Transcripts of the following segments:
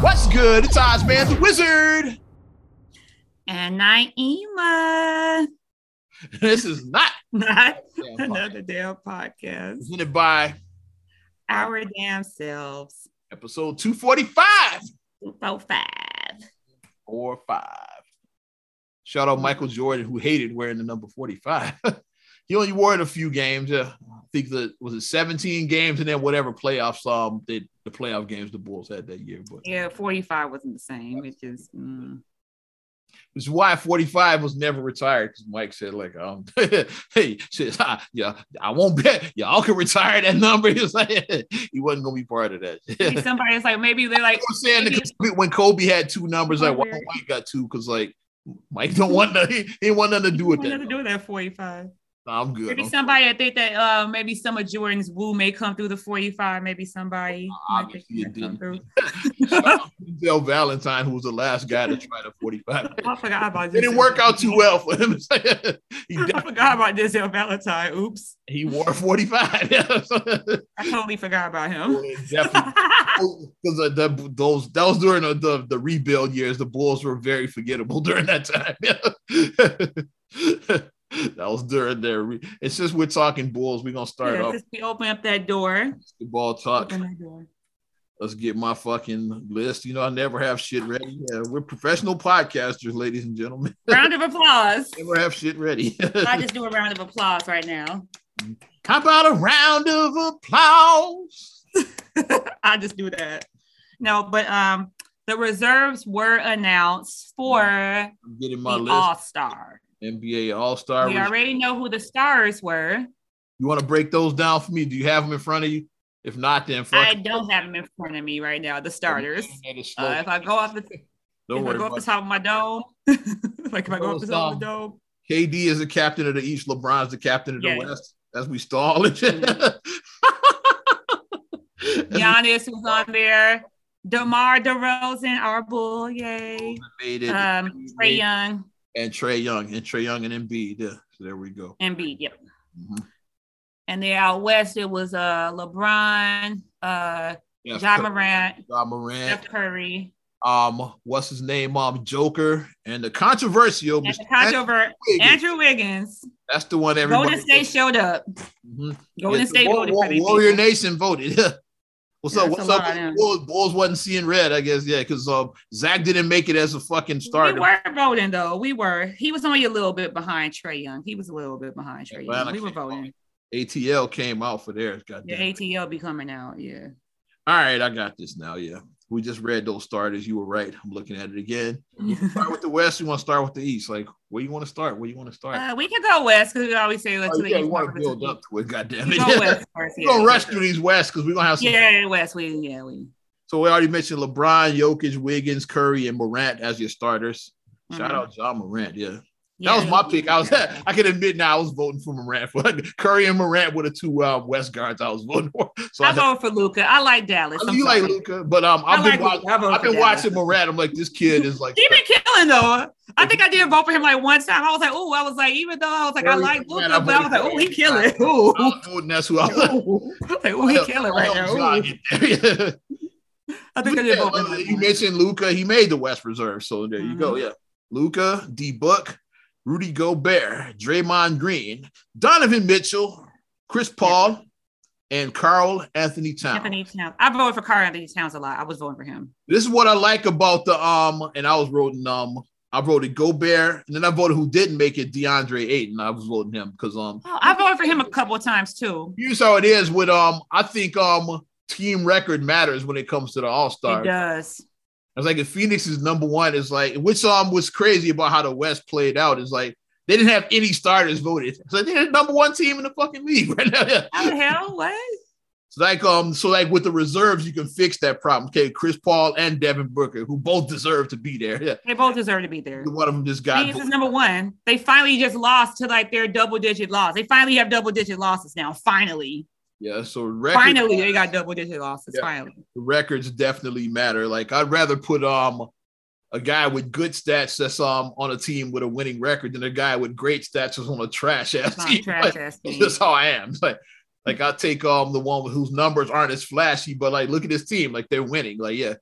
What's good? It's Ozman the Wizard. And Naima. This is not Not damn another damn podcast. presented by Our damn selves. episode 245 Four five. or 5. Shout out Michael Jordan, who hated wearing the number 45. he only wore it a few games. Yeah. I think that was it 17 games and then whatever playoffs um they, the playoff games the Bulls had that year. But Yeah, 45 wasn't the same. It just mm. Which is why 45 was never retired because Mike said, like, um, hey, says, ah, yeah, I won't bet y'all can retire that number. He was like, he wasn't gonna be part of that. somebody's like, maybe they're like, I'm saying maybe- when Kobe had two numbers, like, why. Mike got two? Because like Mike don't want to, he, he didn't want nothing to do with that. to do with that 45. I'm good. Maybe I'm- somebody I think that uh maybe some of Jordan's woo may come through the 45. Maybe somebody might Obviously it didn't. through. Shout out to Denzel Valentine, who was the last guy to try the 45. I forgot about It didn't work out too well for him. he, I forgot about this Valentine. Oops. he wore 45. I totally forgot about him. because the, those that was during the, the the rebuild years. The Bulls were very forgettable during that time. that was during their. Re- it's just we're talking Bulls. We're gonna start yeah, off we open up that door. the ball talk. Let's get my fucking list. You know, I never have shit ready. Yeah, we're professional podcasters, ladies and gentlemen. Round of applause. never have shit ready. I just do a round of applause right now. How about a round of applause? I just do that. No, but um, the reserves were announced for I'm getting the my list. All Star. NBA All Star. We already know who the stars were. You want to break those down for me? Do you have them in front of you? If not, then fuck. I don't have them in front of me right now. The starters. That is slow. Uh, if I go off the, Don't if I go off the top of my dome, like if I go off the top of the dome, KD is the captain of the East. LeBron's the captain of the Yeah. West. As we stall it. Giannis was on there. DeMar DeRozan, our bull, yay. Um, Trae Young, and Trae Young and Trae Young and Embiid. Yeah. So there we go. Embiid, yep. Mhm. And then out west, it was uh LeBron, uh Yeah, John Morant, Ja Morant. Steph Curry, Um, what's his name? Um, Joker and the controversial. and the Mr. controver- Wiggins. Andrew Wiggins. That's the one everybody. Golden State showed up. Mhm. Golden State voted War- Warrior. Nation voted. What's Yeah, up? What's up? Bulls, Bulls wasn't seeing red, I guess. Yeah, because um, Zach didn't make it as a fucking starter. We were voting though. We were. He was only a little bit behind Trae Young. He was a little bit behind Trae Young. We were came out. voting. ATL came out for theirs. The Goddamn. ATL be coming out. Yeah. All right, I got this now. Yeah, we just read those starters. You were right. I'm looking at it again. Start with the West. You want to start with the East? Like, where you want to start? Where you want to start? Uh, we can go west because we always say let's Oh, yeah, want to part of the build up to it. Goddamn We it! go west first. We're gonna rush through these West because we're gonna have some. Yeah, west. We yeah we. So we already mentioned LeBron, Jokic, Wiggins, Curry, and Morant as your starters. Shout Mhm. out John Morant. Yeah. Yeah, That was my pick. I was I can admit now I was voting for Morant. For Curry and Morant were the two uh, West guards I was voting for. So I I, voted for Luka. I like Dallas. I you like. Luka, but um, I I've been like watching. I I've been Dallas. watching Morant. I'm like, this kid is like. He been killing though. I think I did vote for him like one time. I was like, oh, I was like, even though I was like, I like Luka, I but I was like, oh, he killing. Ooh. I. That's who I was. I was like, oh, he killing right now. John Ooh. get there. I think I did vote for Yeah, him. you mentioned Luka. He made the West Reserve, so there you go. Mhm. Yeah, Luka, D Book, Rudy Gobert, Draymond Green, Donovan Mitchell, Chris Paul, and Carl Anthony Towns. Anthony Towns. I voted for Karl-Anthony Towns a lot. I was voting for him. This is what I like about the um, and I was voting um, I voted Gobert, and then I voted who didn't make it, DeAndre Ayton. I was voting him because um, Oh, I voted for him a couple of times too. here's how it is with um, I think um, team record matters when it comes to the All Star. does. Was like, if Phoenix is number one, is like, which um was crazy about how the West played out is like they didn't have any starters voted. So they're the number one team in the fucking league right now. Yeah. How the hell? What? It's like um, so like with the reserves, you can fix that problem. Okay, Chris Paul and Devin Booker, who both deserve to be there. Yeah, They both deserve to be there. one of them just got. Phoenix is number one. They finally just lost to like their double digit loss. They finally have double digit losses now. Finally. Yeah, so record, Finally, they got double digit losses. Yeah. Finally. records definitely matter. Like I'd rather put um a guy with good stats that's um on a team with a winning record than a guy with great stats that's on a trash ass team. trash ass That's team. just how I am. Like, like I take um the one whose numbers aren't as flashy, but like look at this team, like they're winning. Like, yeah,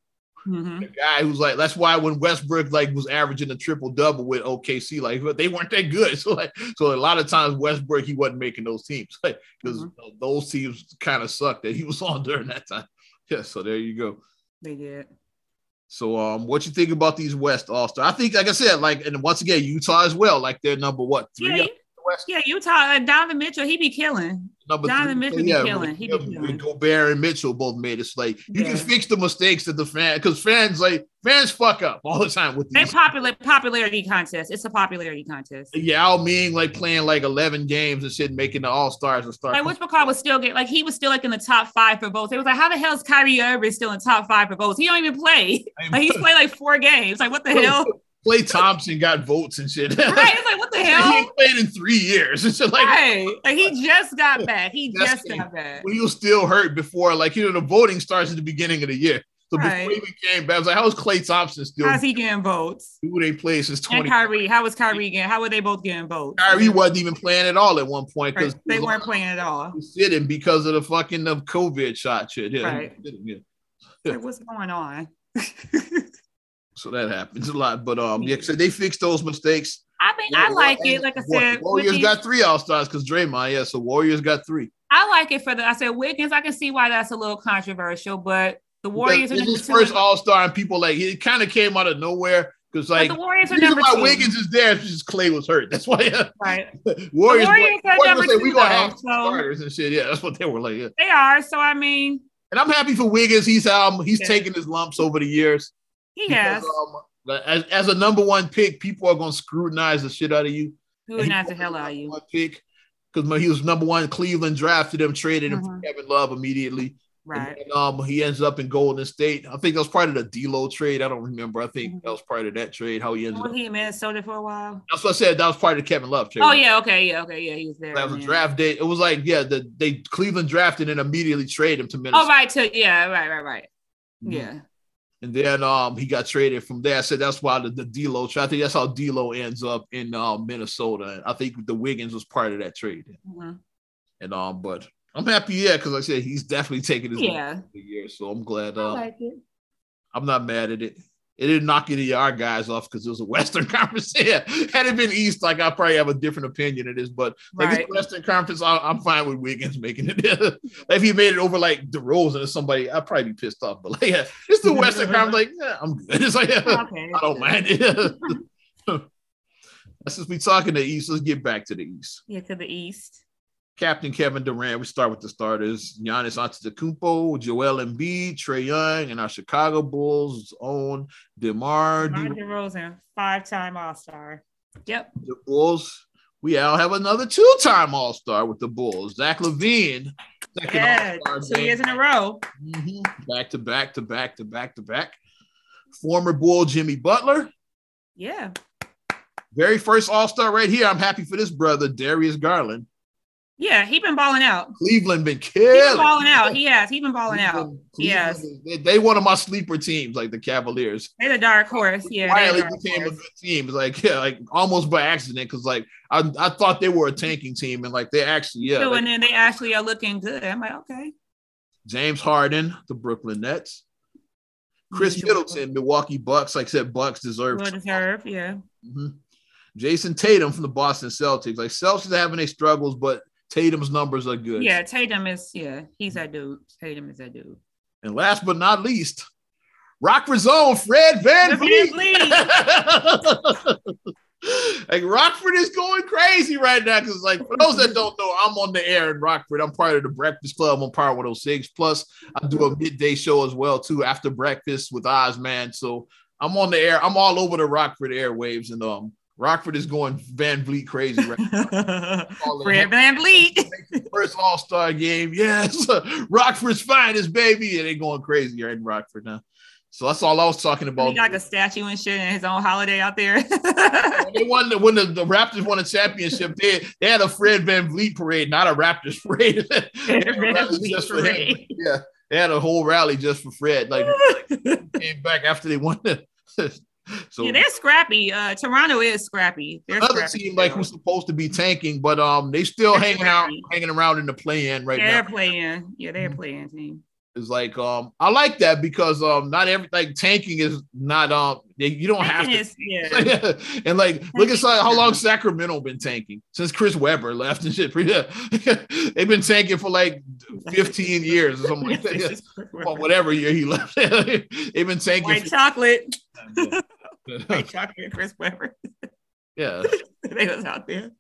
Mhm. The guy who's like, that's why when Westbrook like was averaging a triple double with OKC, like but they weren't that good. So like, so a lot of times Westbrook he wasn't making those teams, like because Mhm. those teams kind of sucked that he was on during that time. Yeah, so there you go. They did. So um, what you think about these West All Star? I think, like I said, like and once again Utah as well, like they're number what three Yeah, up in the West, yeah, Utah. Uh, Donovan Mitchell, he be killing. number Donovan three. Mitchell be killing. He be killing. Gobert and Mitchell both made it. It's like you can fix the mistakes that the fan because fans like fans fuck up all the time with They these. popular popularity contest. It's a popularity contest. Yao Ming like playing like 11 games and shit, making the All Stars and stuff. Like which McCall was still get like he was still like in the top five for votes. It was like, how the hell is Kyrie Irving still in top five for votes? He don't even play. Like he's played like four games. Like what the hell? Klay Thompson got votes and shit. Right? It's like what the hell? he ain't played in three years. It's just like Right. Like he just got back. He just got back. when he was still hurt before, like you know, the voting starts at the beginning of the year. So before he came back, I was like, "How's Klay Thompson still How's he getting votes? who they played since And 20?" Kyrie. How was Kyrie getting? How were they both getting votes? Kyrie wasn't even playing at all at one point Right. because They weren't playing at all. sitting because of the fucking of COVID shot shit. Yeah, Right. sitting, yeah. Like, what's going on? So that happens a lot, but um, yeah, so they fixed those mistakes. I mean, I like it. Like I said, Warriors with got three All Stars because Draymond, yeah. So Warriors got three. I like it for the. I said Wiggins. I can see why that's a little controversial, but the Warriors are This his first All Star, and people like it kind of came out of nowhere because but like the Warriors are reason number why two. Wiggins is there is because Klay was hurt. That's why uh, right? Warriors, Warriors are Warriors number say we two, gonna though, have so- starters and shit. Yeah, that's what they were like. Yeah. They are. So I mean, And I'm happy for Wiggins. He's um he's Yeah. taken his lumps over the years. He Because, has. um, as, as a number one pick, people are gonna scrutinize the shit out of you. Not the hell are you? One pick because he was number one. Cleveland drafted him, traded him for Mhm. Kevin Love immediately. Right. And then, um, he ends up in Golden State. I think that was part of the D'Lo trade. I don't remember. I think Mhm. that was part of that trade. How he ended Was up. he in Minnesota for a while? That's what I said. That was part of the Kevin Love trade. Oh yeah. Okay. Yeah. Okay. Yeah. He was there. That was a draft date. It was like, yeah, the they Cleveland drafted and immediately traded him to Minnesota. Oh right. To yeah. Right. Right. Right. Mhm. Yeah. And then um he got traded from there. I said that's why the, the D'Lo trade. I think that's how D'Lo ends up in uh, Minnesota. And I think the Wiggins was part of that trade. Mhm. And um, but I'm happy, yeah, because like I said he's definitely taking his Yeah. year. So I'm glad. I Uh, like it. I'm not mad at it. It didn't knock any of our guys off because it was a Western Conference. Yeah, had it been East, like I probably have a different opinion of this, but like Right. Western Conference, I, I'm fine with Wiggins making it. if he made it over like DeRozan or somebody, I'd probably be pissed off. But like, yeah, it's the Western Conference. Like, yeah, I'm good. It's like, yeah, Okay. I don't mind it. Since we talking the East, let's get back to the East. Yeah. To the east. Captain Kevin Durant. We start with the starters: Giannis Antetokounmpo, Joel Embiid, Trae Young, and our Chicago Bulls' own DeMar DeMar De- DeRozan, five-time All-Star. Yep. the Bulls. We all have another two-time All-Star with the Bulls, Zach LaVine. Second Yeah. All-Star Two game. years in a row. Mhm. Back to back to back to back to back. Former Bull Jimmy Butler. Yeah. Very first All-Star right here. I'm happy for this brother, Darius Garland. Yeah. He been balling out. Cleveland been killed. He been killing. balling out. He has. He been balling out. Cleveland- Yes. They, they one of my sleeper teams, like the Cavaliers. They're the dark horse. Yeah. they're Quietly the dark became a good team. It's like yeah, like almost by accident because like I, I thought they were a tanking team and like they actually yeah. So, like, and then they actually are looking good. I'm like, okay. James Harden, the Brooklyn Nets. Chris Mhm. Middleton, Milwaukee Bucks. Like I said, Bucks deserve. Well deserved. Yeah. Mhm. Jayson Tatum from the Boston Celtics. Like Celtics are having their struggles, but Tatum's numbers are good. Yeah. Tatum is. Yeah. He's that dude. Tatum is that dude. And last but not least, Rockford's own Fred Van Vliet. like Rockford is going crazy right now because, like, for those that don't know, I'm on the air in Rockford. I'm part of the Breakfast Club on Power 106. Plus, I do a midday show as well too after breakfast with Oz Man. So I'm on the air. I'm all over the Rockford airwaves, and um, Rockford is going VanVleet crazy right now. Fred VanVleet. First All Star game, yes. Rockford's finest, baby, and they going crazy right in Rockford now. So that's all I was talking about. He got like a statue and shit and his own holiday out there. When they won the, when the, the Raptors won a championship, they, they had a Fred VanVleet parade, not a Raptors parade. They had a VanVleet just for him. parade. Yeah, they had a whole rally just for Fred. Like came back after they won. The, so yeah, they're scrappy. Uh, Toronto is scrappy. They're another scrappy team like who's supposed to be tanking, but um, they still They're hanging out, hanging around in the play-in right now. they're playing. Yeah, they're Mhm. playing team. It's like um I like that because um not every like tanking is not um you don't have to Is- yeah. and like look at how long Sacramento been tanking since Chris Webber left and shit. They've been tanking for like 15 years or something like that. Well, whatever year he left. They've been tanking. White for- chocolate. White chocolate, Chris Webber. yeah. they was out there.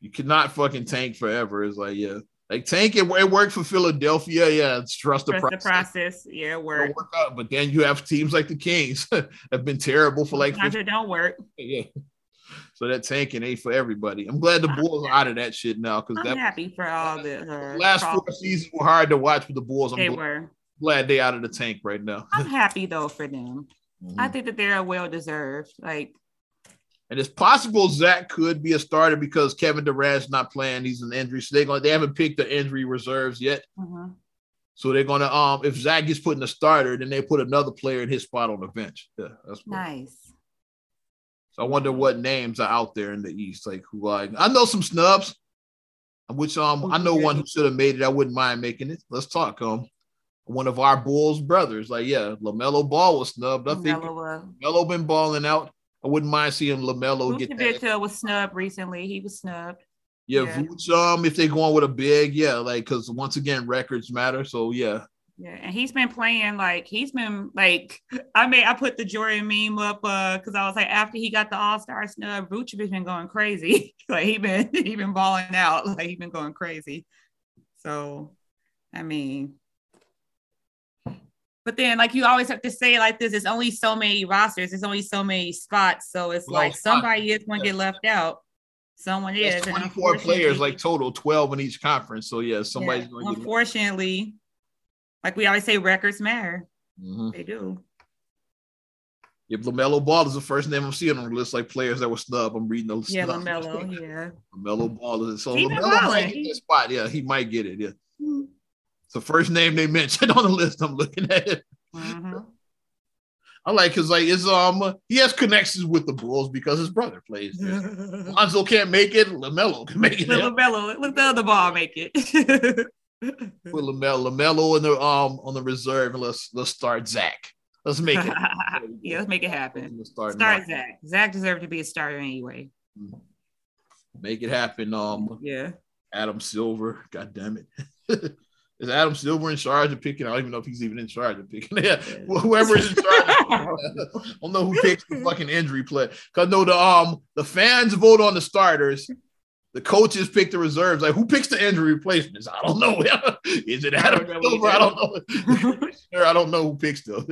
You cannot fucking tank forever. It's like, yeah. Like tank it, it worked for Philadelphia. Yeah, it's trust the Trust the process. process. Yeah, work. work out. But then you have teams like the Kings have been terrible for like Sometimes 50 it don't work. yeah. So that tanking ain't for everybody. I'm glad the Bulls are out of that shit now because I'm that happy for all the uh, last four seasons were hard to watch with the Bulls. I'm they gl- were. glad they out of the tank right now. I'm happy though for them. I Mhm. think that they're well deserved. Like And it's possible Zach could be a starter because Kevin Durant's not playing. He's an injury. So they're going they haven't picked the injury reserves yet. mhm. So they're gonna um if Zach gets put in the starter, then they put another player in his spot on the bench. Yeah, that's nice. So I wonder what names are out there in the East, like who I I know some snubs, which um I know one who should have made it. I wouldn't mind making it. Let's talk. Um, one of our Bulls brothers, like yeah, Lamelo Ball was snubbed. I think Lamelo, been balling out. I wouldn't mind seeing Lamelo get that. Vucevic was snubbed recently. He was snubbed. Yeah, yeah. Vooch, um, if they're going with a big, yeah, like because once again records matter. So yeah, Yeah, and he's been playing like he's been like I mean I put the Jordan meme up uh because I was like after he got the All Star snub, Vucevic been going crazy. like he been he been balling out. Like he been going crazy. So I mean, but then like you always have to say like this: it's only so many rosters, there's only so many spots. So it's Well, like somebody is going to yeah. get left out. Someone is. that's and 24 players, like total 12 in each conference. So yeah, somebody's yeah, going to get. unfortunately, like we always say, records matter. Mhm. They do. If Lamelo Ball is the first name I'm seeing on the list, like players that were snubbed, I'm reading those. Yeah, snubs. Lamelo. Yeah. Lamelo Ball is so Lamelo might get that spot. Yeah, he might get it. Yeah, it's the first name they mentioned on the list. I'm looking at it. Mhm. I like because like it's um he has connections with the Bulls because his brother plays there. Lonzo can't make it. Lamelo can make it. Lamelo, let the other ball make it. Put Lamelo, Lamelo in the um on the reserve, and let's let's start Zach. Let's make it. yeah, let's make it happen. Let's start, Start Zach. Zach deserved to be a starter anyway. Make it happen. Um, Yeah. Adam Silver. God damn it. Is Adam Silver in charge of picking? I don't even know if he's even in charge of picking. Yeah, whoever is in charge. I don't know who picks the fucking injury play. Cause no, the um the fans vote on the starters. The coaches pick the reserves. Like who picks the injury replacements? I don't know. is it Adam don't Silver? I don't know. I don't know who picks them.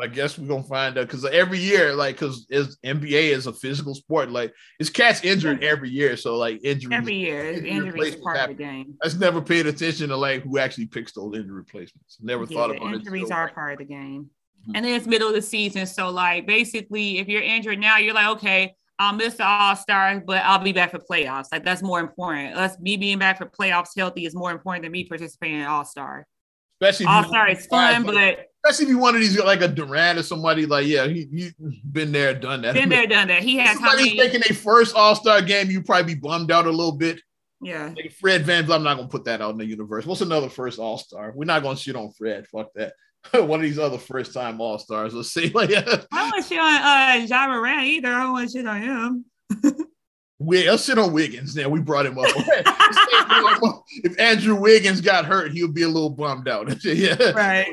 I guess we're gonna find out because every year, like, because is NBA is a physical sport, like, it's cats injured every year. So like injuries, Every year, Injury injury part of the game. I just never paid attention to like who actually picks those injury replacements. Never Yeah, thought about injuries it. are part of the game. Mhm. And then it's middle of the season. So, like, basically, if you're injured now, you're like, okay, I'll miss the All Stars, but I'll be back for playoffs. Like, that's more important. Us, me being back for playoffs healthy is more important than me participating in All Star. Especially if you- All Star is fun, but especially if you one of these like a Durant or somebody like yeah, he he been there, done that. been there, done that. He has Somebody many? taking a first All Star game, you probably be bummed out a little bit. Yeah. Like Fred Van I'm not gonna put that out in the universe. What's another first All Star? We're not gonna shit on Fred. Fuck that. One of these other first time All Stars. Let's see. Like, I don't want to shit on uh, Ja Morant either. I don't want to shit on him. let's shit on Wiggins. Now we brought him up. if Andrew Wiggins got hurt, he would be a little bummed out. yeah. Right.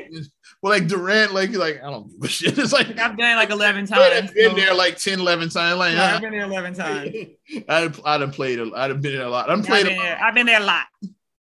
Well, like Durant, like like I don't give a shit. It's like I've done like 11 Fred times. had been so- there like 10, 11 times. Like, Yeah, I've been there 11 times. I'd I'd have played. A, I'd have been there a lot. I've I've played. been, A, there, I've been there a lot.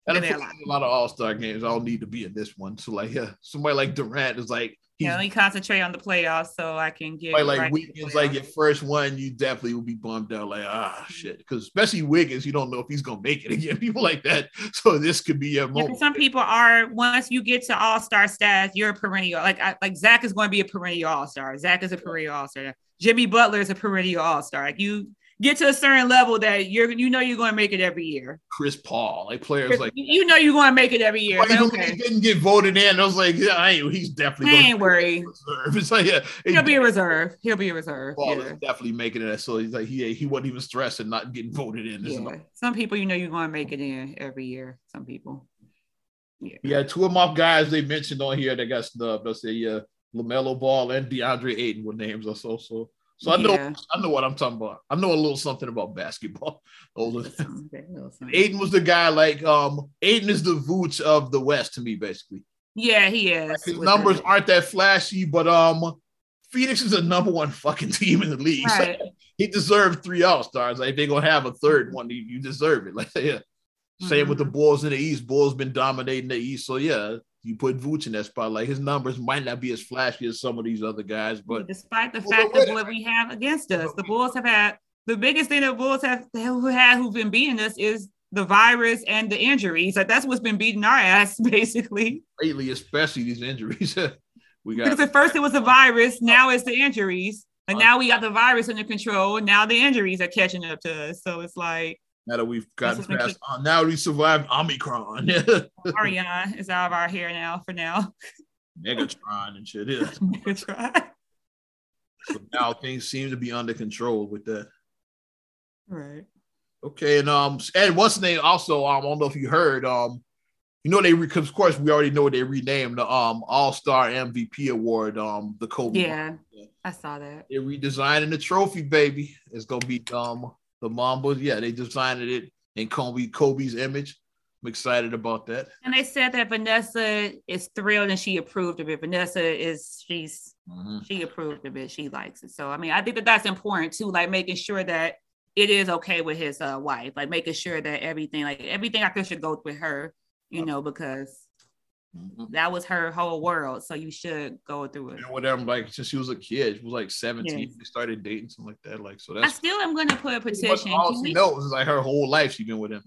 I'd have been there a a lot of All Star games. I don't need to be in this one. So like, yeah, somebody like Durant is like Yeah, let concentrate on the playoffs so I can get somebody like right Wiggins, like your first one, you definitely will be bummed out. Like ah shit, because especially Wiggins, you don't know if he's gonna make it again. People like that. So this could be your Yeah, some people are once you get to all star status, you're a perennial. Like I, like Zach is going to be a perennial all star. Zach is a perennial all star. Jimmy Butler is a perennial all star. Like you get to a certain level that you're you know you're going to make it every year. Chris Paul, like players like. you know you're going to make it every year. Like, when he didn't get voted in. I was like, yeah, I ain't, he's definitely. I ain't worried. reserve. It's like, yeah, He'll be a reserve. He'll be a reserve. Paul Yeah. is definitely making it. So he's like, he he wasn't even stressed and not getting voted in. Yeah. Some people you know you're going to make it in every year. Some people. Yeah. Yeah, two of my guys they mentioned on here that got snubbed. I said, yeah, LaMelo Ball and DeAndre Ayton were names also. So so I know Yeah. I know what I'm talking about. I know a little something about basketball. Those are- Okay, little something. Ayton was the guy like um Ayton is the Vooch of the West to me, basically. Yeah, he is. His numbers the- aren't that flashy, but um Phoenix is a number one fucking team in the league. So he deserved three all stars. Like they're gonna have a third one, you, deserve it. Like yeah. Same with the Mhm. Bulls in the East. Bulls been dominating the East. So yeah, you put Vooch in that spot. Like his numbers might not be as flashy as some of these other guys, but despite the fact of what we have against us, the Bulls have had the biggest thing the Bulls have who had who've been beating us is the virus and the injuries. Like that's what's been beating our ass basically. lately, especially these injuries. we got Because at first it was the virus, now it's the injuries. And Uh, now we got the virus under control. Now the injuries are catching up to us. So it's like now that we've gotten past uh, now we survived Omicron. Ariana is out of our hair now for now. Megatron and shit. Yeah. Good. So now things seem to be under control with that. Right. Okay, and um, and what's the name? Also, um, I don't know if you heard, um, you know they because of course we already know they renamed the um All Star MVP award, um, the Kobe. Yeah. I saw that. They're redesigning the trophy, baby. It's gonna be um the Mamba. Yeah, they designed it in Kobe Kobe's image. I'm excited about that. And they said that Vanessa is thrilled and she approved of it. Vanessa is she's Mhm. she approved of it. She likes it. So I mean, I think that that's important too. Like making sure that it is okay with his uh, wife. Like making sure that everything, like everything, I think should go with her. You know, because Mhm. that was her whole world. So you should go through it. And whatever, like since she was a kid, she was like 17. Yes. They started dating, something like that. Like so, that's I still am going to put a petition. all she we, knows is like her whole life she's been with him.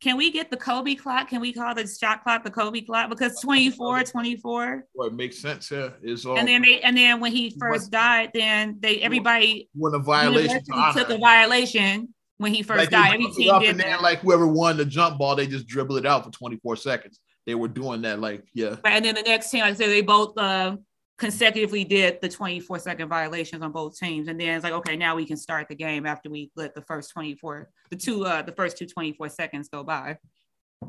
can we get the Kobe clock? Can we call the shot clock the Kobe clock? Because 24, 24. Well, it makes sense. Yeah, it's all And then they and then when he first died, then they everybody when a violation to took a violation when he first Like, died. Every team did and then, that. like whoever won the jump ball, they just dribble it out for 24 seconds. They were doing that, like yeah. And then the next team, like I said, they both uh, consecutively did the 24 second violations on both teams. And then it's like, okay, now we can start the game after we let the first 24, the two, uh, the first two 24 seconds go by.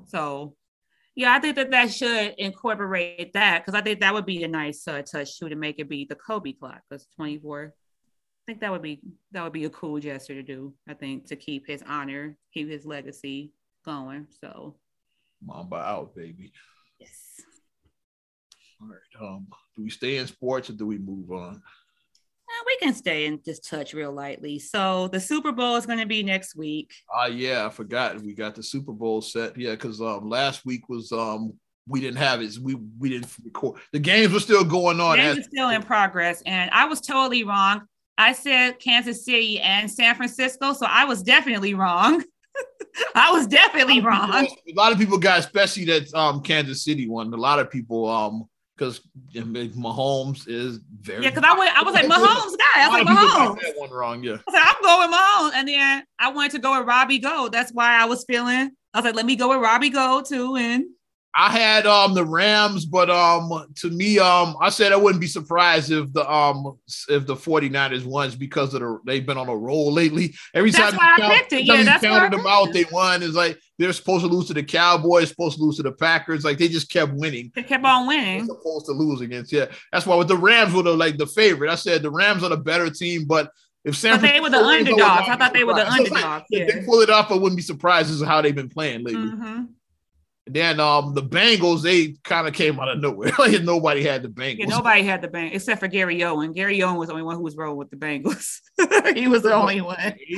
So, yeah, I think that that should incorporate that because I think that would be a nice uh, touch too to make it be the Kobe clock because 24. I think that would be that would be a cool gesture to do. I think to keep his honor, keep his legacy going. So, Mamba out, baby. yes. All right. Um, do we stay in sports or do we move on? Uh, we can stay and just touch real lightly. So the Super Bowl is going to be next week. Ah, yeah, I forgot we got the Super Bowl set. Yeah, because um last week was um we didn't have it. We we didn't record. The games were still going on. Games as- still in progress, and I was totally wrong. I said Kansas City and San Francisco, so I was definitely wrong. I was definitely wrong. A lot of people got, especially that um Kansas City one. A lot of people um because Mahomes is very Yeah, because I went, I was like Mahomes guy. I was like of people got Mahomes. that one wrong. Yeah. I I'm going Mahomes, and then I wanted to go with Robbie Gould. That's why I was feeling. I was like, let me go with Robbie Gould too, and I had um the Rams, but um to me, um I said I wouldn't be surprised if the um if the 49ers won because of the they've been on a roll lately. Every That's time why I you count- picked it. Yeah, that's why counted them out, they won. It's like they're supposed to lose to the Cowboys, supposed to lose to the Packers. Like they just kept winning. they kept on winning. They're supposed to lose against. Yeah, that's why with the Rams were the like the favorite. I said the Rams are the better team, but if San But they were the Francisco wins, I would underdogs. I thought they were the. It's like, underdogs, If they pull it off, I wouldn't be surprised. This is how they've been playing lately. Mhm. Then um the Bengals, they kind of came out of nowhere. like nobody had the Bengals. Yeah, nobody had the bank except for Gary Owen. Gary Owen was the only one who was rolling with the Bengals. he was the only one.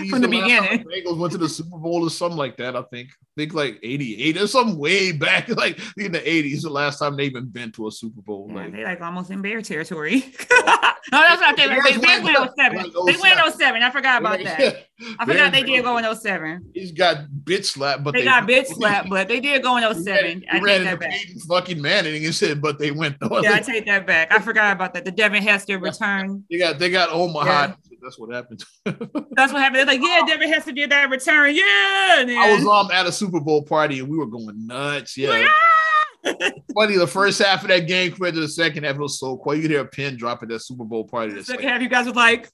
from the beginning. The Bengals went to the Super Bowl or something like that. I think. I think like 88 or something way back, like in the 80s, the last time they even been to a Super Bowl. Yeah, Like they like almost in bear territory. no, that's not they, they, they, went went- 07. They went 07. 07. I forgot about that. I forgot they did go in 07. He's got bitch slapped, but They got bitch slapped, but they did go in 07. He I take that back. Fucking Manning and said, but they went though. Yeah, I take that back. I forgot about that. The Devin Hester return. they got they got Omaha. Yeah. That's what happened. That's what happened. They're like, yeah, Devin Hester did that return. Yeah. And I was um at a Super Bowl party and we were going nuts. Yeah. like, ah! Funny, the first half of that game compared to the second half, it was so quiet. You could hear a pin drop at that Super Bowl party. That's Second like, half, you guys was like,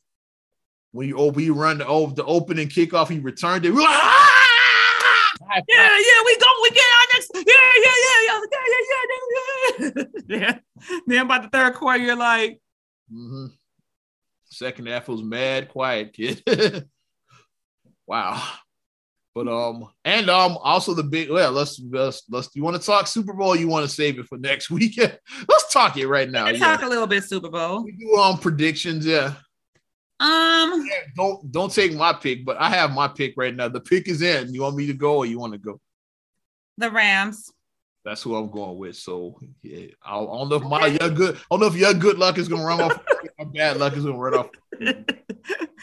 when you oh we run the oh, the opening kickoff, he returned it. We like, ah! Yeah, yeah, we go, we get our next. Yeah, yeah, yeah, yeah, yeah, yeah, yeah. yeah. Then by the third quarter, you're like, mm-hmm. second half was mad quiet, kid. wow. But um, and um, also the big well, let's let's let's. You want to talk Super Bowl? You want to save it for next weekend? let's talk it right now. Yeah. Talk a little bit Super Bowl. We do um predictions, yeah. Um, yeah, don't don't take my pick, but I have my pick right now. The pick is in. You want me to go or you want to go? The Rams. That's who I'm going with. So yeah, I don't know if my your good. I don't know if your good luck is gonna run off. my bad luck is gonna run off.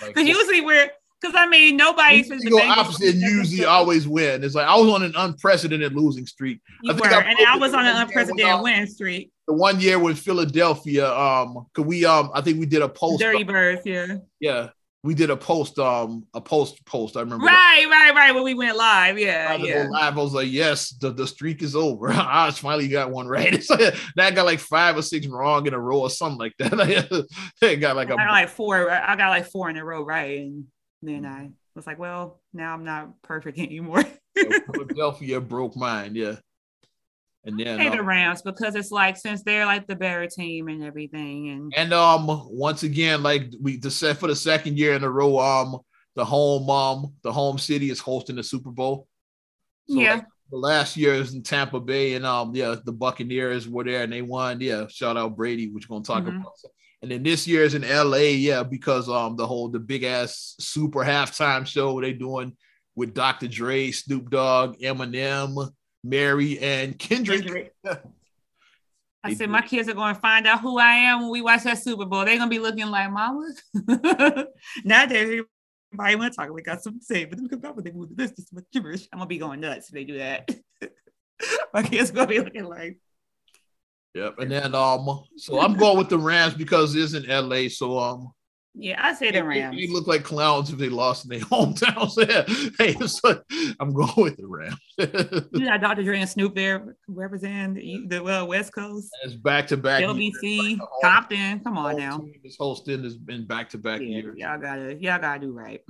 Like, usually we're because I mean nobody's you go opposite and usually always win. It's like I was on an unprecedented losing streak. You were, I and I was on an unprecedented win streak. The one year with Philadelphia, um, could we um I think we did a post Dirty Birds, yeah. Yeah. We did a post, um, a post post. I remember. Right, that. right, right. When we went live, yeah, yeah. Live, I was like, "Yes, the, the streak is over. I finally got one right." It's like, that got like five or six wrong in a row or something like that. it got like I got like four. I got like four in a row, right? And then I was like, well, now I'm not perfect anymore. Philadelphia broke mine, yeah. And then the um, Rams because it's like since they're like the better team and everything, and and um once again like we the set for the second year in a row um the home um the home city is hosting the Super Bowl. So yeah. Like, the last year is in Tampa Bay, and um, yeah, the Buccaneers were there and they won. Yeah, shout out Brady, which we're gonna talk mm-hmm. about. And then this year is in LA, yeah, because um the whole the big ass super halftime show they doing with Dr. Dre, Snoop Dogg, Eminem, Mary, and Kendrick. Kendrick. I said my kids are going to find out who I am when we watch that Super Bowl. They're gonna be looking like mama. Nowadays, everybody want to talk. We got something to say, but then we come back when they move this, this gibberish. I'm gonna be going nuts if they do that. my kids gonna be looking like Yep. And then um, so I'm going with the Rams because it's in LA. So um, yeah, I say the Rams. They, they, look like clowns if they lost in their hometown. So yeah, hey, so I'm going with the Rams. yeah, Dr. Dre and Snoop there representing the, the well West Coast. It's back to back. LBC, like Compton. Come on now. This hosting has been back to back years. Y'all gotta, y'all gotta do right.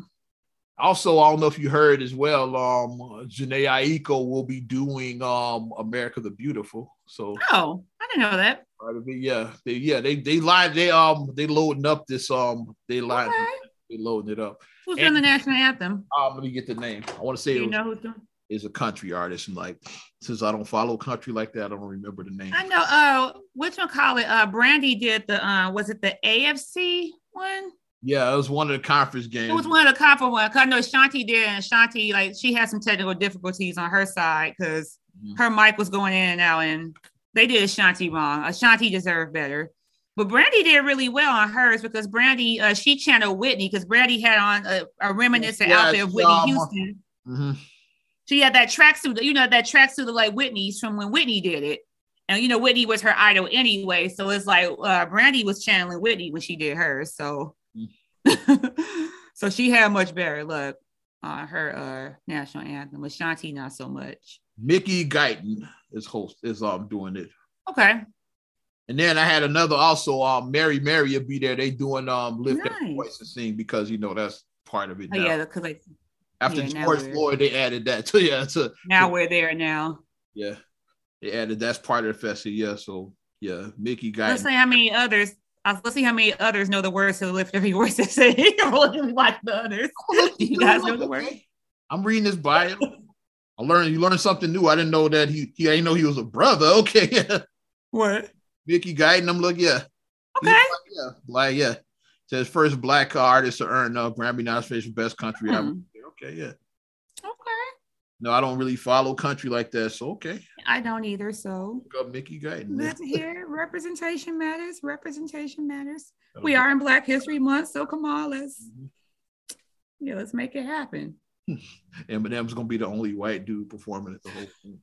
Also, I don't know if you heard as well. Um, Jhené Aiko will be doing um America the Beautiful. So oh, I didn't know that. Yeah, they, yeah, they they line they um they loading up this um they line okay. they loading it up. Who's doing the national anthem? Um, let me get the name. I want to say you know who's doing. Is a country artist, and like since I don't follow country like that, I don't remember the name. I know. Uh, which one call it? Uh, Brandy did the uh, was it the AFC one? Yeah, it was one of the conference games. It was one of the conference ones. I know Shanti did, and Shanti like she had some technical difficulties on her side because mm-hmm. her mic was going in and out, and they did Ashanti wrong. Ashanti deserved better. But Brandy did really well on hers because Brandy, uh, she channeled Whitney because Brandy had on a, a reminiscent yeah, outfit of Whitney um, Houston. Mm-hmm. She had that tracksuit, you know, that tracksuit like Whitney's from when Whitney did it. And you know, Whitney was her idol anyway. So it's like uh, Brandy was channeling Whitney when she did hers. So so she had much better luck on her uh, national anthem. But Shanti, not so much. Mickey Guyton is host is um doing it. Okay. And then I had another also um Mary Mary will be there. They doing um lift nice. that voice and sing because you know that's part of it. Oh, yeah, because like after yeah, George Floyd, they added that to yeah. To, now to, we're there now. Yeah, they added that's part of the festival. Yeah, so yeah, Mickey Guyton. Let's see how many others let's see how many others know the words to lift every voice and say, watch the others. You guys know the words? I'm reading his bio. I learned you learned something new. I didn't know that he he I didn't know he was a brother. Okay. what? Mickey Guyton. I'm like, yeah. Okay. Like, yeah. Like, yeah. Says first black artist to earn a Grammy nomination for best country hmm. album. Okay, yeah. Okay. No, I don't really follow country like that. So okay. I don't either. So Look up Mickey Guyton. Let's hear representation matters. Representation matters. Okay. We are in Black History Month, so come on, let's mm-hmm. yeah, let's make it happen. Eminem's gonna be the only white dude performing at the whole thing.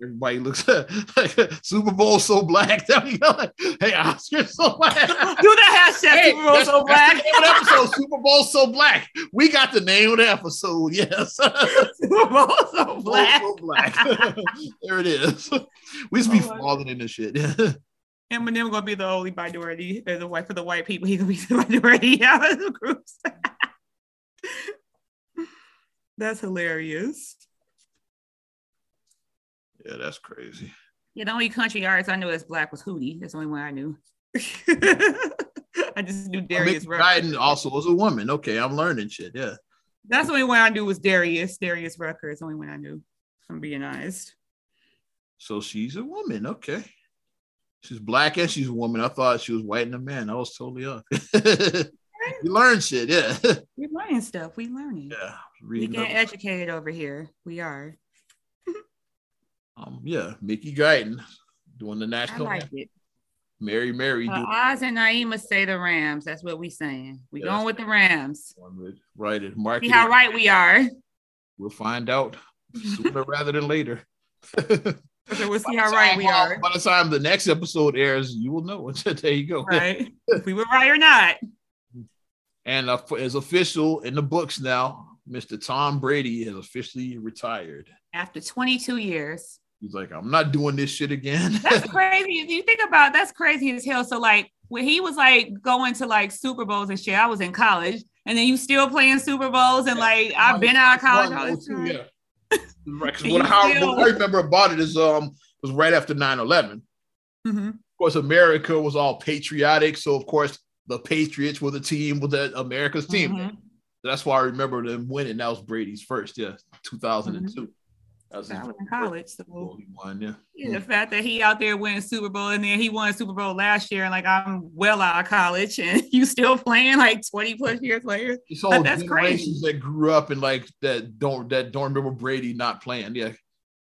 Everybody looks like Super Bowl so black. like, hey, Oscar so black. Do the hashtag hey, Super Bowl so black. That's the episode. Super Bowl so black. We got the name of the episode. Yes. Super Bowl so black. So black. there it is. We just be oh, falling in this shit. Eminem gonna be the only minority, uh, the white for the white people. He gonna be the minority out of the groups. That's hilarious. Yeah, that's crazy. Yeah, the only country artist I knew as black was Hootie. That's the only one I knew. I just knew Darius Mickey Guyton also was a woman. Okay, I'm learning shit. Yeah. That's the only one I knew was Darius. Darius Rucker is the only one I knew. I'm being honest. So she's a woman. Okay. She's black and she's a woman. I thought she was white and a man. I was totally off. you learn shit, yeah. We're learning stuff. We learning. Yeah. We get educated over here. We are. um, yeah, Mickey Guyton doing the national. I like it. Mary Mary. Uh, Oz and Naima say the Rams. That's what we saying. We going with the Rams. Right. It market. See how right we are. We'll find out sooner rather than later. So we'll see how right we are. By the time the next episode airs, you will know. there you go. Right. if we were right or not. And uh, as official in the books now, Mr. Tom Brady has officially retired. After 22 years. He's like, I'm not doing this shit again. that's crazy. You think about that's crazy as hell. So like when he was like going to like Super Bowls and shit, I was in college, and then you still playing Super Bowls, and like I've been out of college. yeah. Right. What, how, still... what I remember about it is um was right after 9-11. Mm-hmm. Of course, America was all patriotic. So of course the Patriots were the team with the America's team. Mm-hmm. That's why I remember them winning. That was Brady's first, yeah, 2002. Mm-hmm. That was, in college. So. Won, yeah. yeah, the fact that he out there winning Super Bowl and then he won Super Bowl last year, and like I'm well out of college, and you still playing like 20 plus years later. It's all that's crazy. that grew up and like that don't that don't remember Brady not playing. Yeah,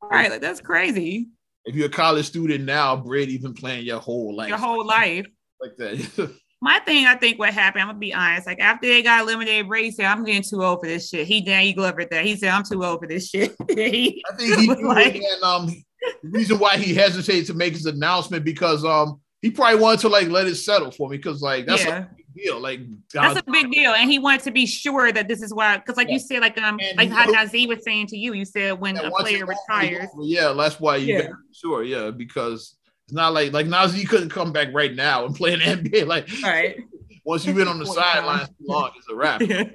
right. Like that's crazy. If you're a college student now, Brady been playing your whole life. Your whole life. Like that. my thing, I think what happened, I'm gonna be honest. Like after they got eliminated, Brady said, "I'm getting too old for this shit." He Danny Glover that he said, "I'm too old for this shit." he, I think he like, and um, the reason why he hesitated to make his announcement because um, he probably wanted to like let it settle for me because like that's yeah. a big deal. Like that's a big deal, and he wanted to be sure that this is why. Because like yeah. you said, like um, and like how Nazi was saying to you, you said when a player retires, yeah, that's why you yeah. sure, yeah, because it's not like like Nazi couldn't come back right now and play in the NBA. Like right. once you've been on the sidelines too long, it's a wrap. Yeah.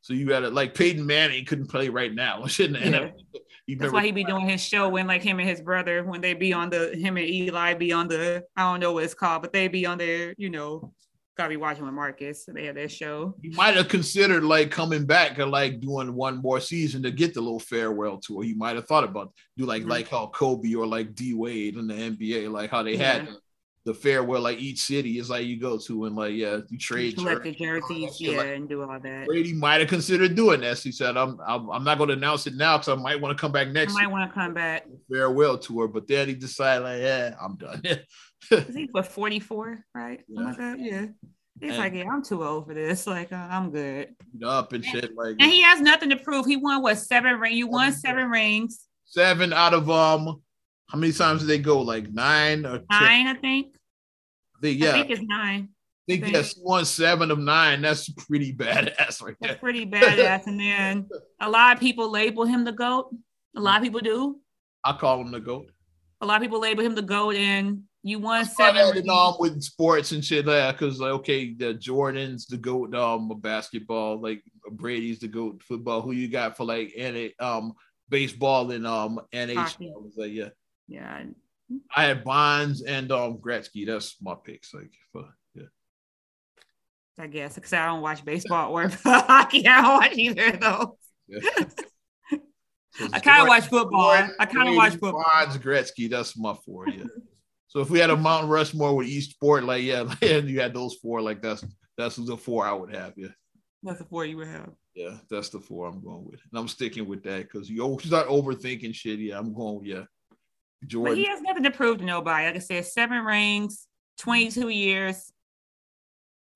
So you got to like Peyton Manning couldn't play right now. Shouldn't yeah. That's why he be doing his show when like him and his brother when they be on the him and Eli be on the I don't know what it's called, but they be on their you know be watching with Marcus. They have their show. You might have considered like coming back and like doing one more season to get the little farewell tour. You might have thought about do like mm-hmm. like how Kobe or like D Wade in the NBA, like how they yeah. had the farewell like each city is like you go to and like yeah you trade you collect the jerseys yeah like, and do all that. Brady might have considered doing that. He said I'm I'm, I'm not going to announce it now because I might want to come back next. I might want to come back farewell tour, but then he decided like yeah I'm done. Is he what 44 right? Yeah. Like yeah. He's and, like, yeah, I'm too old for this. Like, uh, I'm good. Up and shit. Like, and he has nothing to prove. He won what seven rings? You won seven rings. Seven out of um, how many times did they go? Like nine or nine, 10? I think. I think yeah. I think it's nine. I think, I think. yes, one seven of nine. That's pretty badass right That's pretty badass. and then a lot of people label him the goat. A lot of people do. I call him the goat. A lot of people label him the goat, and you won seven. It on with sports and shit like because like okay, the Jordan's the goat um basketball, like Brady's the goat football. Who you got for like any um baseball and um NHL? Was like yeah, yeah. I had Bonds and um Gretzky. That's my picks. Like for yeah. I guess because I don't watch baseball or hockey. I don't watch either of those. Yeah. So I kind of watch football. I kind of watch football. Bonds, Gretzky. That's my four. Yeah. So if we had a Mount Rushmore with each sport, like yeah, and you had those four, like that's that's the four I would have. Yeah. That's the four you would have. Yeah, that's the four I'm going with, and I'm sticking with that because you start overthinking shit. Yeah, I'm going. Yeah, Jordan. But he has nothing to prove to nobody. Like I said, seven rings, 22 years.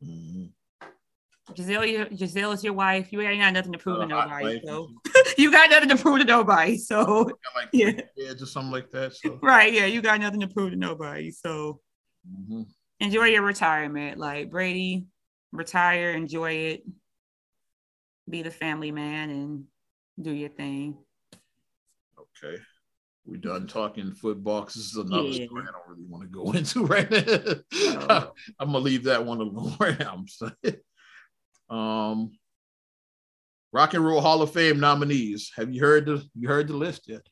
Mm-hmm. Gisele, Gisele is your wife. You ain't got nothing to prove uh, to nobody. So you got nothing to prove to nobody. So like yeah, yeah, just something like that. So. Right, yeah, you got nothing to prove to nobody. So mm-hmm. enjoy your retirement. Like Brady, retire, enjoy it. Be the family man and do your thing. Okay. We done talking football because this is another yeah. story I don't really want to go into right now. I'm gonna leave that one alone. I'm saying. Um, Rock and Roll Hall of Fame nominees. Have you heard the you heard the list yet?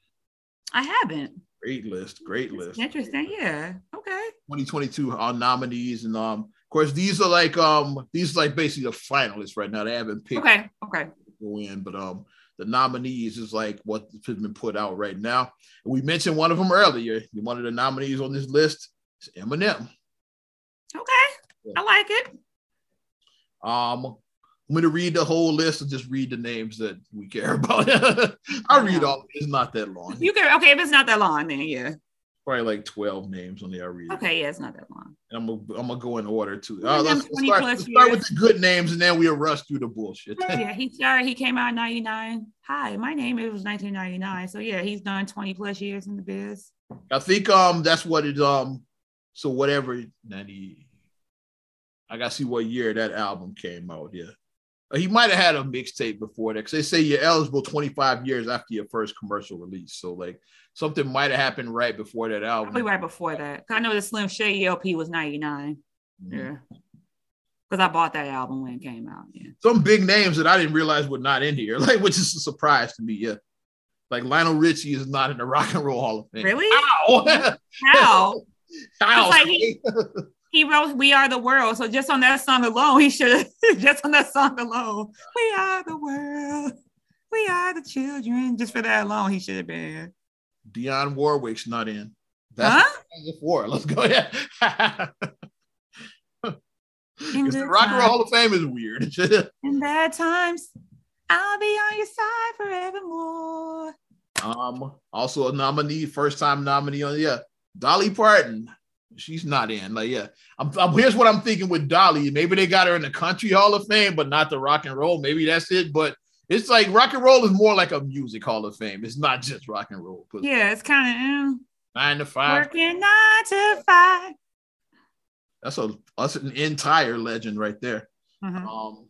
I haven't. Great list. Great list. Interesting. Yeah. Okay. 2022 uh, nominees and um of course these are like um these are like basically the finalists right now. They haven't picked Okay. Okay. go in, but um the nominees is like what has been put out right now. And we mentioned one of them earlier. One of the nominees on this list is Eminem. Okay. I like it. Um, I'm going to read the whole list and just read the names that we care about. I'll read all. It's not that long. You can okay if it's not that long, then yeah. Probably like 12 names on. I'll read. Okay, yeah, it's not that long. And I'm gonna, I'm gonna go in order too. Uh, let's, let's start, let's start with the good names and then we'll rush through the bullshit. Yeah, he started. He came out in '99. Hi, my name it was 1999. So yeah, he's done 20 plus years in the biz. I think um that's what it um so whatever 90 I gotta see what year that album came out. Yeah. He might have had a mixtape before that because they say you're eligible 25 years after your first commercial release. So like something might have happened right before that album. Probably right before that. I know the Slim Shady LP was 99. Mhm. Yeah. Because I bought that album when it came out. Yeah. Some big names that I didn't realize were not in here, like which is a surprise to me. Yeah. Like Lionel Richie is not in the Rock and Roll Hall of Fame. Really? Ow! How? Ow! like he- he wrote "We Are the World," so just on that song alone, he should have. just on that song alone, "We Are the World," "We Are the Children." Just for that alone, he should have been. Dionne Warwick's not in. That's Huh? four. Let's go. Yeah. The Rock and Roll. Hall of Fame is weird. In bad times, I'll be on your side forevermore. um, also a nominee, first time nominee on yeah, Dolly Parton. She's not in. Like, yeah. I'm, I'm- here's what I'm thinking with Dolly. Maybe they got her in the Country Hall of Fame, but not the Rock and Roll. Maybe that's it. But it's like rock and roll is more like a music hall of fame. It's not just rock and roll. Yeah, it's kind of Nine to five. working nine to five. That's a that's an entire legend right there. Mhm. Um,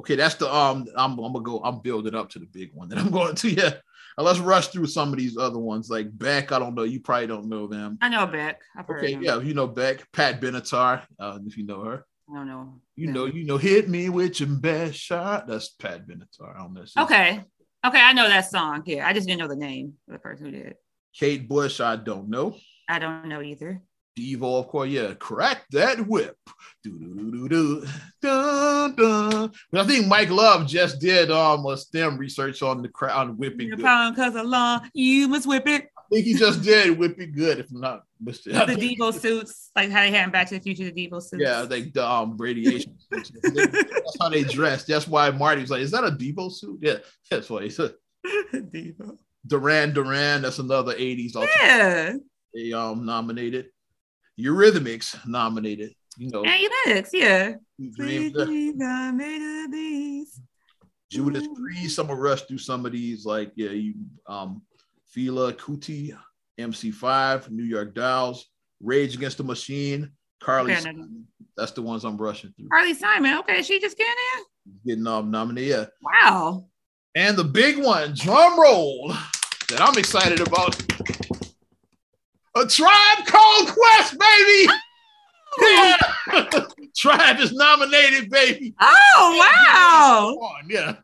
okay, that's the um. I'm, I'm gonna go. I'm building up to the big one that I'm going to. Yeah, Now let's rush through some of these other ones like Beck. I don't know. You probably don't know them. I know Beck. I've heard Okay, him. yeah, you know Beck, Pat Benatar. Uh, if you know her, I don't know. you know, you know, hit me with your best shot. That's Pat Benatar. I don't know. Okay. Okay, I know that song. Yeah, I just didn't know the name of the person who did. Kate Bush. I don't know. I don't know either. Devo, of course, yeah. Crack that whip. Do do do do do. Dun, dun. I think Mike Love just did um a STEM research on the crowd on whipping. Your pound cause of law, you must whip it. I think he just did whipping good, if I'm not mistaken. The Devo suits, like how they had in Back to the Future, the Devo suits. Yeah, think the um radiation. suits. that's how they dress. That's why Marty was like, "Is that a Devo suit?" Yeah, that's why he said. Devo. Duran Duran. That's another '80s. also Yeah. They um nominated. Eurythmics nominated. You know, Unix, yeah. Dreams. Dreams are made of these. Judas Priest. I'm gonna rush through some of these, like yeah, you um Fela Kuti, MC5, New York Dolls, Rage Against the Machine, Carly. Okay, Simon. That's the ones I'm rushing through. Carly Simon. Okay, she just getting in. Getting um nominated. Yeah. Wow. And the big one, drum roll, that I'm excited about. A tribe called Quest, baby. Yeah. tribe is nominated, baby. Oh wow. Come on, yeah.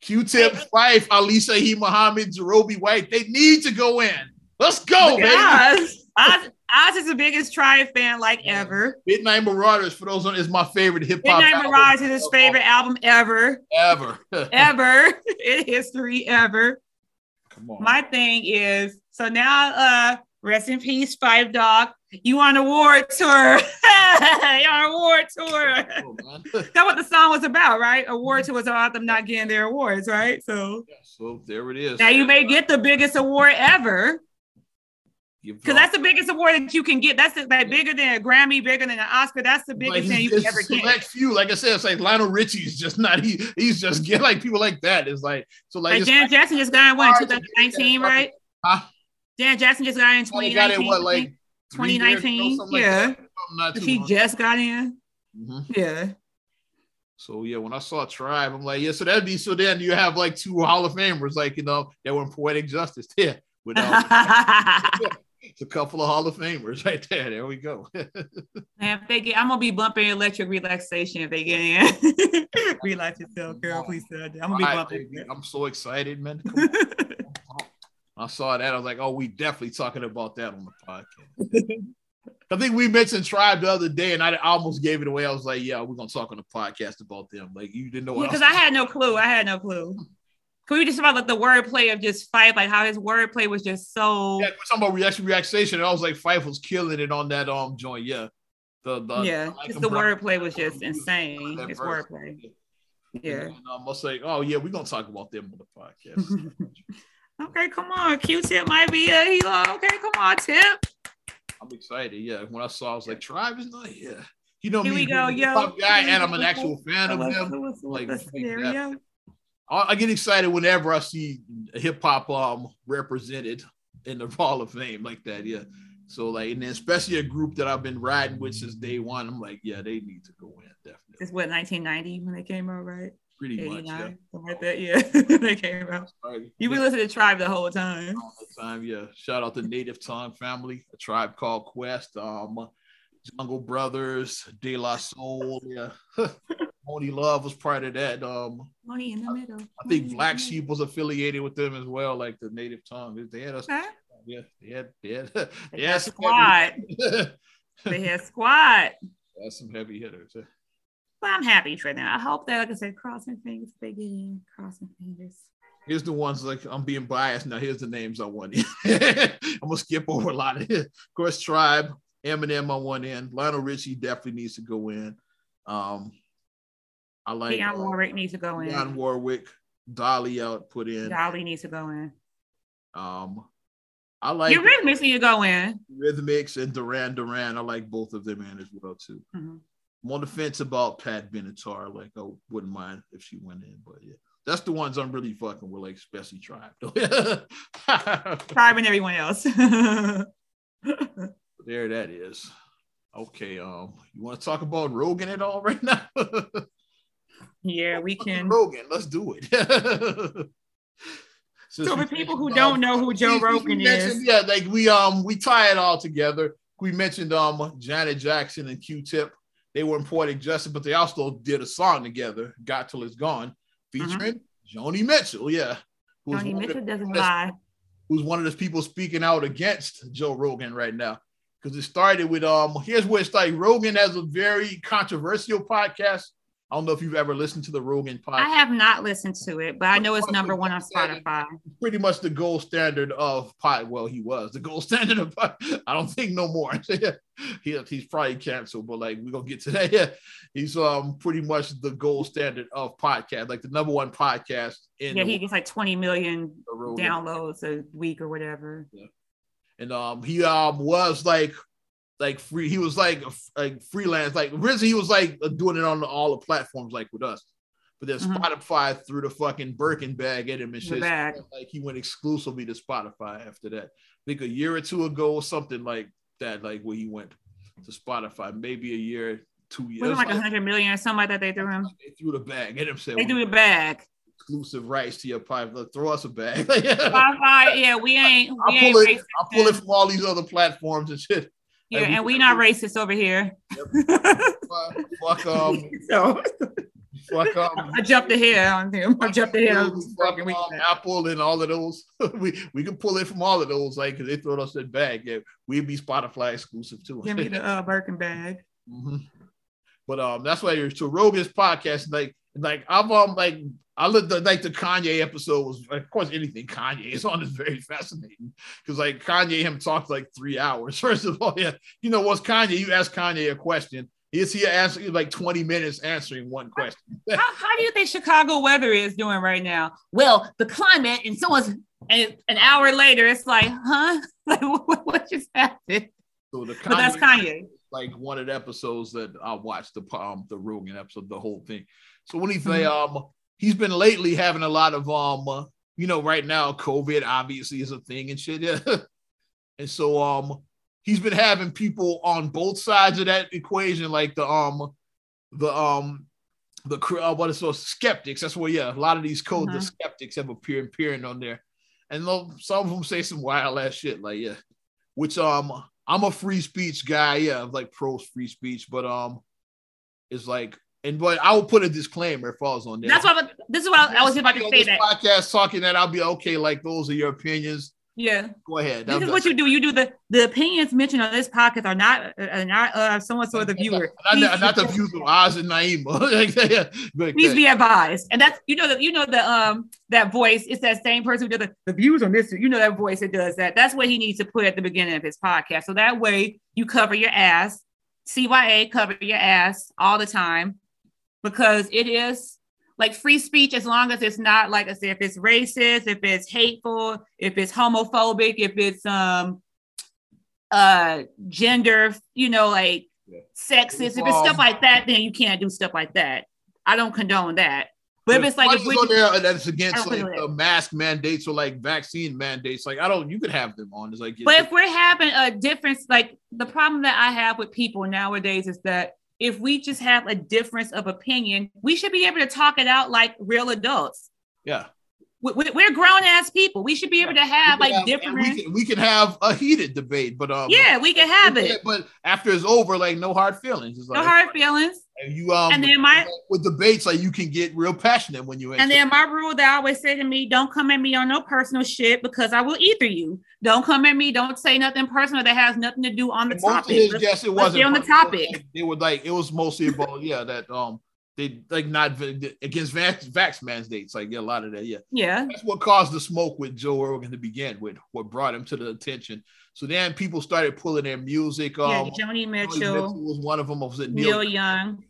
Q-Tip, Phife, Ali Shaheed Muhammad, Jarobi White, they need to go in. Let's go, baby. Oz. Oz, is the biggest Tribe fan like ever. Midnight Marauders, for those on, is my favorite hip hop. Midnight Mirage is his favorite album ever, ever. ever in history, ever. Come on. My thing is so now, uh, rest in peace, Phife Dawg. You on a award tour? you on a award tour? That's what the song was about, right? Award tour was about them not getting their awards, right? So so there it is. now you may get the biggest award ever. Because that's the biggest award that you can get. That's the, like bigger than a Grammy, bigger than an Oscar. That's the biggest Like, thing you can ever get. select few. Like I said, it's like Lionel Richie's just not. He he's just get like people like that. It's like so like. Like Janet Jackson just got one in what, hard to get 2019, right? Huh? Janet Jackson just got in Only got 2019. it what like three years ago, 2019, something like yeah. that. Something She long. just got in. Mhm. Yeah. So yeah, when I saw Tribe, I'm like, yeah. So that'd be so. Then you have like two Hall of Famers, like you know, that were in Poetic Justice. Yeah, with uh, it's a couple of Hall of Famers right there. There we go. Man, if they get, I'm gonna be bumping electric relaxation if they get in. Relax yourself, girl. Please. I'm gonna be bumping. baby. I'm so excited, man. I saw that. I was like, oh, we definitely talking about that on the podcast. I think we mentioned Tribe the other day, and I almost gave it away. I was like, yeah, we're gonna talk on the podcast about them. Like you didn't know because I, I had no clue. I had no clue. Can we just about like the wordplay of just Phife, like how his wordplay was just so. Yeah, we're talking about reaction, relaxation, and I was like, Phife was killing it on that um joint. Yeah, the, the yeah, just the wordplay was just insane. His wordplay. Yeah, and, um, I was like, oh yeah, we're gonna talk about them on the podcast. okay, come on, Q-Tip might be a hero. Okay, come on, Tip. I'm excited. Yeah, when I saw, I was like, Tribe is not here. You know Here me, we go, yo. guy, and I'm an actual fan of them. Like, I get excited whenever I see a hip hop um represented in the Hall of Fame like that. Yeah. So like, and then especially a group that I've been riding with since day one. I'm like, yeah, they need to go in definitely. It's what 1990 when they came out, right? Pretty much, yeah. Something like that, yeah. they came out. You've been listening to Tribe the whole time. All the time, yeah. Shout out to Native Tongue family, a tribe called Quest, um, Jungle Brothers, De La Soul, yeah. Monie Love was part of that. Um, Monie in the middle. I, I think Black Sheep was affiliated with them as well, like the Native Tongue. They had us. Huh? Yeah, they had, they had, they had squad. they had squad. That's some heavy hitters. But I'm happy for them. I hope that, like I said, crossing fingers, they get in, crossing fingers. Here's the ones like I'm being biased. Now here's the names I want. In. I'm gonna skip over a lot of it. Of course, Tribe, Eminem on one end. Lionel Richie definitely needs to go in. Um, I like Dionne uh, Warwick needs to go in. Dionne Warwick, Dolly out put in. Dolly needs to go in. Um, I like Eurythmics need to go in. Rhythmics and Duran Duran. I like both of them in as well too. Mm-hmm. I'm on the fence about Pat Benatar. Like I wouldn't mind if she went in, but yeah. That's the ones I'm really fucking with, like especially Tribe. Tribe and everyone else. there that is. Okay, um, you want to talk about Rogan at all right now? yeah, we can. Rogan, let's do it. so for people who don't know who Joe Rogan is, yeah, like we um we tie it all together. We mentioned um Janet Jackson and Q-Tip they were in Poetic Justice, but they also did a song together, Got Till It's Gone, featuring mm-hmm. Joni Mitchell. Yeah. Joni Mitchell the, doesn't lie. Who's one of those people speaking out against Joe Rogan right now. Because it started with um, here's where it started. Rogan has a very controversial podcast I don't know if you've ever listened to the Rogan podcast. I have not listened to it, but I know it's number one on Spotify. Pretty much the gold standard of pot. Well, he was the gold standard of pot. I don't think no more. he, he's probably canceled, but like we're gonna get to that. Yeah, he's um pretty much the gold standard of podcast, like the number one podcast in. Yeah, he gets like 20 million downloads a week or whatever. Yeah. And um he um was like like free. He was like like freelance. Like originally he was like doing it on all the platforms like with us. But then mm-hmm. Spotify threw the fucking Birkin bag at him and shit. Like he went exclusively to Spotify after that. I think a year or two ago, or something like that, like where he went to Spotify, maybe a year, two years. Wasn't like a hundred million or something like that they threw him. They threw the bag at him. Said, they threw the bag. Exclusive rights to your pipe. Look, throw us a bag. Spotify, yeah, we ain't. We ain't pull it. I'll pull it from all these other platforms and shit. Yeah, and, we, not racist over here. Fuck, fuck um, so, fuck um, I jumped ahead on him. I jumped ahead on fuck, um, Apple and all of those. we we can pull it from all of those, like because they throw us that bag. Yeah, we'd be Spotify exclusive too. Give me the uh, Birkin bag. Mm-hmm. But um, that's why you're so Rogan's podcast, like like I'm um like I looked the, like the Kanye episode was of course anything Kanye is on is very fascinating because like Kanye him talked like three hours. First of all, yeah, you know what's Kanye? You ask Kanye a question, is he answering like 20 minutes answering one question? how, how, do you think Chicago weather is doing right now? Well, the climate and so. And an hour later, it's like, huh? Like what, what just happened? So the Kanye, but that's Kanye. Like one of the episodes that I watched the um the Rogan episode, the whole thing. So when he say mm-hmm. um he's been lately having a lot of um uh, you know right now covid obviously is a thing and shit yeah. And so um he's been having people on both sides of that equation like the um the um the uh, what is so skeptics. That's where yeah a lot of these codes mm-hmm. the skeptics have appeared appearing on there. And some of them say some wild ass shit like yeah. Which um i'm a free speech guy yeah like pro free speech but um it's like and but I will put a disclaimer if I was on there. That's what this is what I, I was about to say. That podcast talking that I'll be okay. Like those are your opinions. Yeah. Go ahead. This is what you do. You do the the opinions mentioned on this podcast are not are not uh someone sort of the viewer. Not, not, not the views of Oz and Naima. Please be advised. And that's you know that you know the um that voice. It's that same person who does the, the views on this. You know that voice that does that. That's what he needs to put at the beginning of his podcast. So that way you cover your ass. CYA cover your ass all the time because it is like free speech as long as it's not like I said, if it's racist, if it's hateful, if it's homophobic, if it's um uh gender, you know, like yeah. sexist, if it's stuff like that, then you can't do stuff like that. I don't condone that. But, if it's like if we, on there that's against like uh, mask mandates or like vaccine mandates, like I don't, you could have them on. It's like, but if we're having a difference, like the problem that I have with people nowadays is that if we just have a difference of opinion, we should be able to talk it out like real adults. Yeah. We're grown ass people. We should be able to have like have, different. We can, we can, have a heated debate, but um, yeah, we can have it. But after it's over, like no hard feelings. It's no hard feelings. And you um and then my with debates like you can get real passionate when you and then my rule that I always say to me, don't come at me on no personal shit because I will either you. Don't come at me, don't say nothing personal that has nothing to do on the and topic. Most yes, it wasn't on the topic. It was like it was mostly about yeah that um they like not against vax, vax mandates like yeah, a lot of that yeah yeah that's what caused the smoke with Joe Rogan to begin with what brought him to the attention so then people started pulling their music. Um, yeah, Joni Mitchell, Mitchell was one of them. Was it Neil, Neil Young?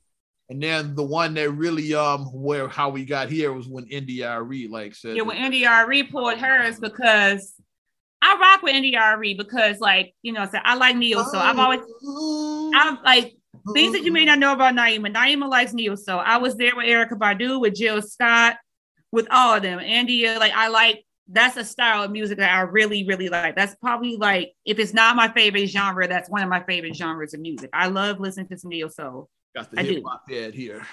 And then the one that really um where how we got here was when India.Arie like said yeah when India.Arie pulled hers because I rock with India.Arie because like you know so I like Neil so I've always I'm like things that you may not know about Naima. Naima likes Neil so I was there with Erykah Badu with Jill Scott with all of them. India like I like that's a style of music that I really, really like. That's probably like, if it's not my favorite genre, that's one of my favorite genres of music. I love listening to some neo soul. Got the hip hop head here.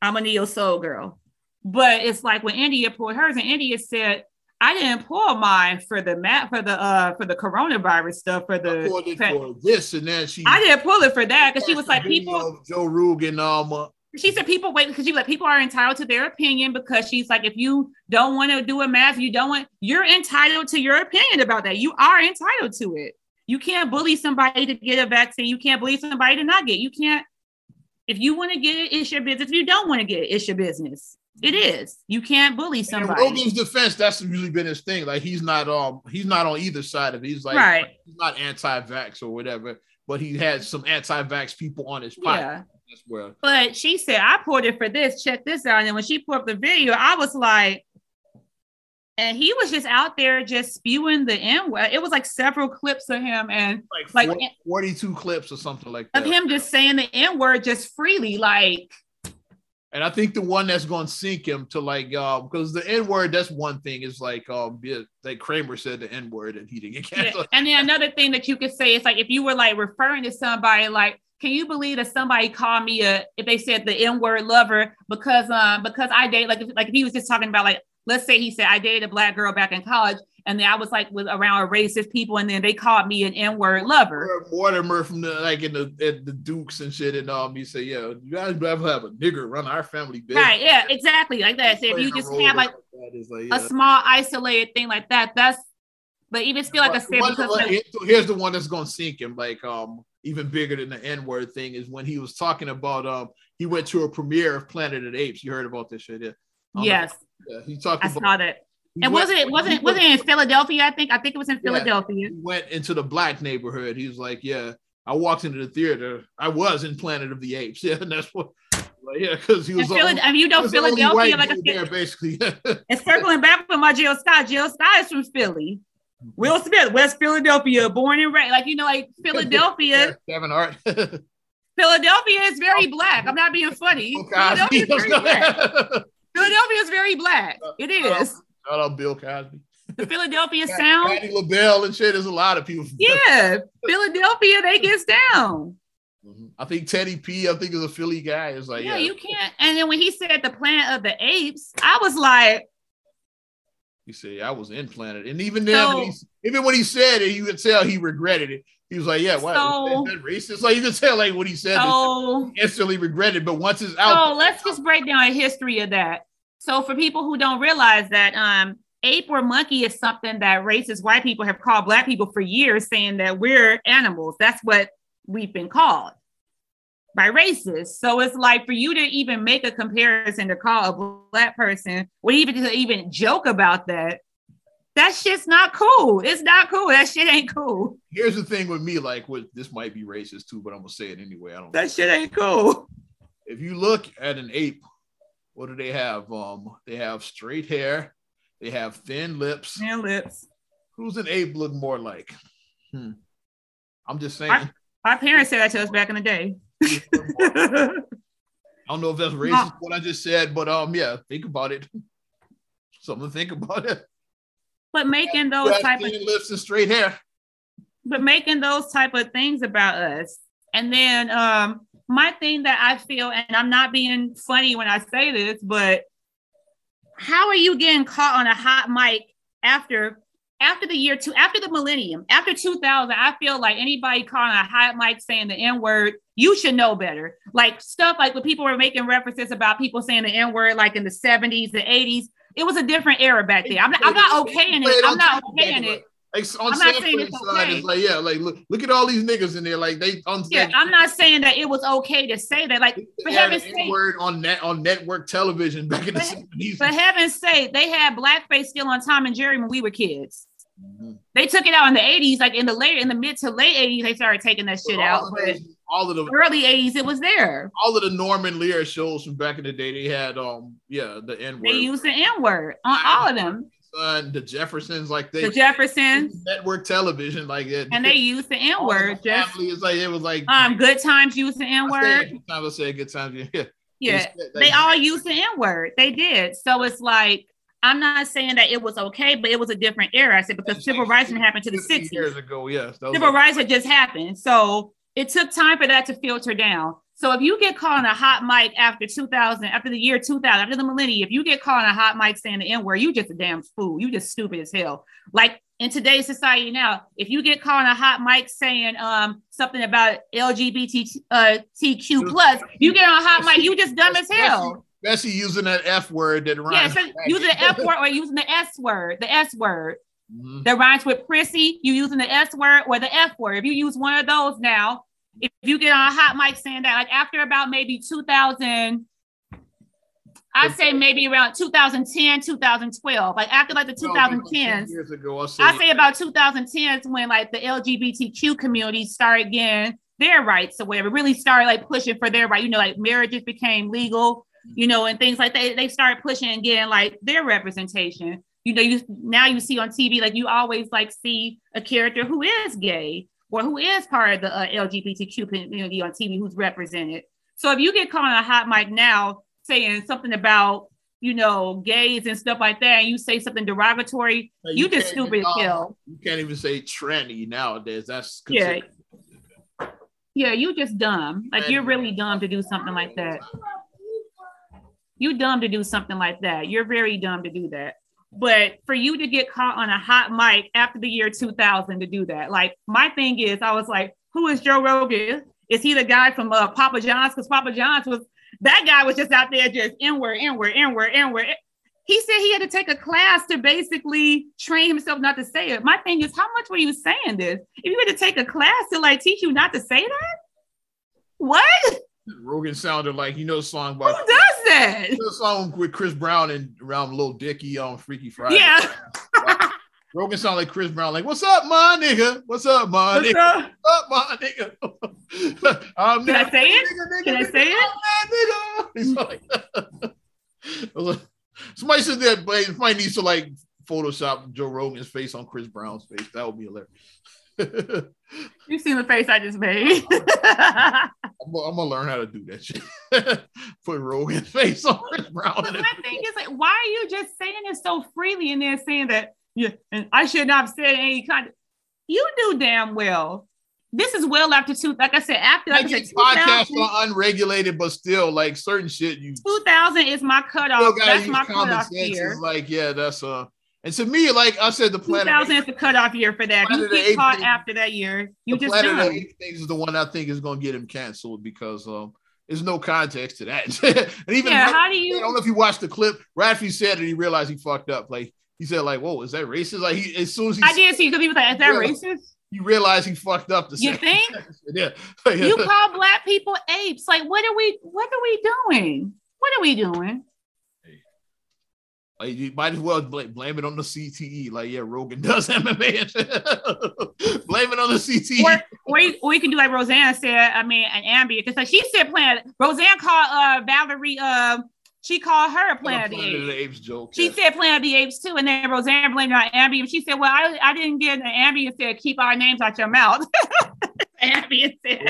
I'm a neo soul girl. But it's like when India pulled hers, and India said, I didn't pull mine for the map for the uh for the coronavirus stuff for the for this and then she I didn't pull it for that because she was like people Joe Rogan um uh, she said people wait because she like people are entitled to their opinion because she's like if you don't want to do a math you don't want you're entitled to your opinion about that. You are entitled to it. You can't bully somebody to get a vaccine. You can't bully somebody to not get you can't if you want to get it it's your business. If you don't want to get it it's your business. It is. You can't bully somebody in Rogan's defense that's usually been his thing. Like he's not um he's not on either side of it. He's like right. he's not anti-vax or whatever but he had some anti-vax people on his podcast. Yeah. Well. But she said, I poured it for this. Check this out. And when she put up the video, I was like, and he was just out there just spewing the N word. It was like several clips of him and like, like 42 clips or something like that. Of him just saying the N word just freely, like and I think the one that's going to sink him to like, uh, because the N word, that's one thing is like, um, yeah, like Kramer said the N word and he didn't get canceled. Yeah. And then another thing that you could say is like, if you were like referring to somebody, like, can you believe that somebody called me a, if they said the N word lover because, um, because I date, like, if, like if he was just talking about like, let's say he said I dated a black girl back in college and then I was like with around racist people, and then they called me an N-word lover. Mortimer from the like in the at the Dukes and shit, and all me say, "Yeah, you guys ever have a nigger run our family business." Right? Yeah, exactly like that. So if you just have like, like yeah. a small isolated thing like that, that's. But even still, like I said, because like, here's the one that's gonna sink him. Like um, even bigger than the N word thing is when he was talking about um, he went to a premiere of Planet of the Apes. You heard about this shit, yeah? Yes. Yeah, he talked. I about, saw that and wasn't it wasn't it, wasn't it in Philadelphia? I think I think it was in Philadelphia. he went into the black neighborhood. He was like, "Yeah, I walked into the theater. I was in Planet of the Apes. Yeah, and that's what." Like, yeah, because he was. Philly, I mean, you know, Philadelphia, like a there, basically. and circling back with my Jill Scott. Jill Scott is from Philly. Will Smith, West Philadelphia, born and raised. Like you know, like Philadelphia. Kevin Hart. Philadelphia is very black. I'm not being funny. Philadelphia is very black. Philadelphia is very black. It is. Shout out Bill Cosby. The Philadelphia Sound. Patti LaBelle and shit. There's a lot of people. Yeah, Philadelphia, they gets down. Mm-hmm. I think Teddy P, I think is a Philly guy. It's like, yeah, yeah, you can't. And then when he said the Planet of the Apes, I was like, you said, I was implanted. And even then, so, when he, even when he said it, you could tell he regretted it. He was like, "Yeah, why so, that racist?" Like you could tell, like what he said, so, instantly regretted. But once it's out, so let's just break down a history of that. So for people who don't realize that, um, ape or monkey is something that racist white people have called black people for years, saying that we're animals. That's what we've been called by racists. So it's like for you to even make a comparison to call a black person or even to even joke about that, that shit's not cool. It's not cool. That shit ain't cool. Here's the thing with me, like with this might be racist too, but I'm gonna say it anyway. I don't that shit ain't cool. If you look at an ape, what do they have? Um, they have straight hair, they have thin lips. Thin lips. Who's an ape look more like? Hmm. I'm just saying. Our, our parents said that to us back in the day. I don't know if that's racist no. what I just said, but um, yeah, think about it. Something to think about it. But making those type of lips and straight hair. But making those type of things about us, and then um, my thing that I feel, and I'm not being funny when I say this, but how are you getting caught on a hot mic after after the year two, after the millennium, after 2000, I feel like anybody calling a hot mic saying the N word, you should know better. Like stuff like when people were making references about people saying the N word, like in the 70s, the 80s, it was a different era back then. I'm not, I'm not okay in it. I'm not okay in it. Like on I'm not saying it's side, okay. it's like yeah, like look, look at all these niggas in there. Like they, on, yeah, I'm not saying that it was okay to say that. Like for heaven's sake, word on net on network television back in the 70s. For heaven's sake, they had blackface still on Tom and Jerry when we were kids. Mm-hmm. They took it out in the 80s, like in the late in the mid to late 80s, they started taking that shit out. But all of the early 80s, it was there. All of the Norman Lear shows from back in the day, they had um yeah, the N-word. They used the N-word on all of them. Son, the Jeffersons, like they the Jeffersons network television, like it, and they used the N word. Family is like it was like um, good times used the N word. Good times I say good times, yeah. Yeah, they all used the N word. They did. So it's like I'm not saying that it was okay, but it was a different era. I said because civil rights didn't happen to the 60s. Years ago, yes. Civil like- rights had just happened. So it took time for that to filter down. So if you get caught on a hot mic after 2000, after the year 2000, after the millennium, if you get caught on a hot mic saying the N word, you just a damn fool. You just stupid as hell. Like in today's society now, if you get caught on a hot mic saying um something about LGBTQ uh, plus, you get on a hot mic, you just dumb as hell. Especially using that F word that rhymes. Yeah, so using the F word or using the S word, the S word mm-hmm. that rhymes with prissy. You using the S word or the F word. If you use one of those now, if you get on a hot mic saying that, like after about maybe 2000, I'd say maybe around 2010, 2012, like after like the 2010s. Years ago, I'll say, I say about 2010s when like the LGBTQ community started getting their rights or whatever, really started like pushing for their right. You know, like marriages became legal you know, and things like that. They start pushing and getting like their representation. You know, you now you see on TV like you always like see a character who is gay or who is part of the uh, LGBTQ community on TV who's represented. So if you get caught on a hot mic now saying something about you know gays and stuff like that, and you say something derogatory, you, you just stupid as hell. You can't even say tranny nowadays. That's yeah. Yeah, you just dumb. Like you're really dumb to do something like that you dumb to do something like that. You're very dumb to do that. But for you to get caught on a hot mic after the year 2000 to do that, like my thing is, I was like, who is Joe Rogan? Is he the guy from uh, Papa John's? Because Papa John's was that guy was just out there just inward, inward, inward, inward. He said he had to take a class to basically train himself not to say it. My thing is, how much were you saying this? If you had to take a class to like teach you not to say that, what? Rogan sounded like you know song by Who does that? The song with Chris Brown and around Lil Dicky on Freaky Friday. Yeah. Rogan sounded like Chris Brown, like, what's up, my nigga? What's up, my what's nigga? Up? What's up, my nigga? I'm Can I say it? Nigga, nigga, Can I say it? He's like, somebody said that, but somebody needs to like Photoshop Joe Rogan's face on Chris Brown's face. That would be hilarious. You've seen the face I just made. I'm, I'm, gonna learn how to do that shit. Put Rogan's face on Chris Brown. But my thing is like, why are you just saying it so freely and then saying that? Yeah, and I should not have said any kind. Of, you do damn well. This is well after two. Like I said, after like I said, podcasts are unregulated, but still, like certain shit. You two thousand is my cutoff. That's my cutoff year. Like yeah, that's uh and to me, like I said, the planet 2000 is the cutoff year for that. You get caught thing, after that year, you just planet done. Things is the one I think is going to get him canceled because um, there's no context to that. and even yeah, how do you? I don't know if you watched the clip. Raffi said that he realized he fucked up. Like he said like, "Whoa, is that racist?" Like he as soon as he I did see because he was like, "Is that racist?" he realized he fucked up. The You think? yeah. You call black people apes? Like, what are we? What are we doing? What are we doing? Like, you might as well blame, blame it on the CTE. Like, yeah, Rogan does MMA. and blame it on the. CTE. Or, or, you, or you can do like Roseanne said. I mean, an Ambien because like she said, Planet. Roseanne called uh Valerie. Uh, she called her Planet of the Planet of Apes. the Apes joke. She yeah. said Planet of the Apes too, and then Roseanne blamed it on Ambien. She said, "Well, I, I didn't get an Ambien said keep our names out your mouth." Ambien said,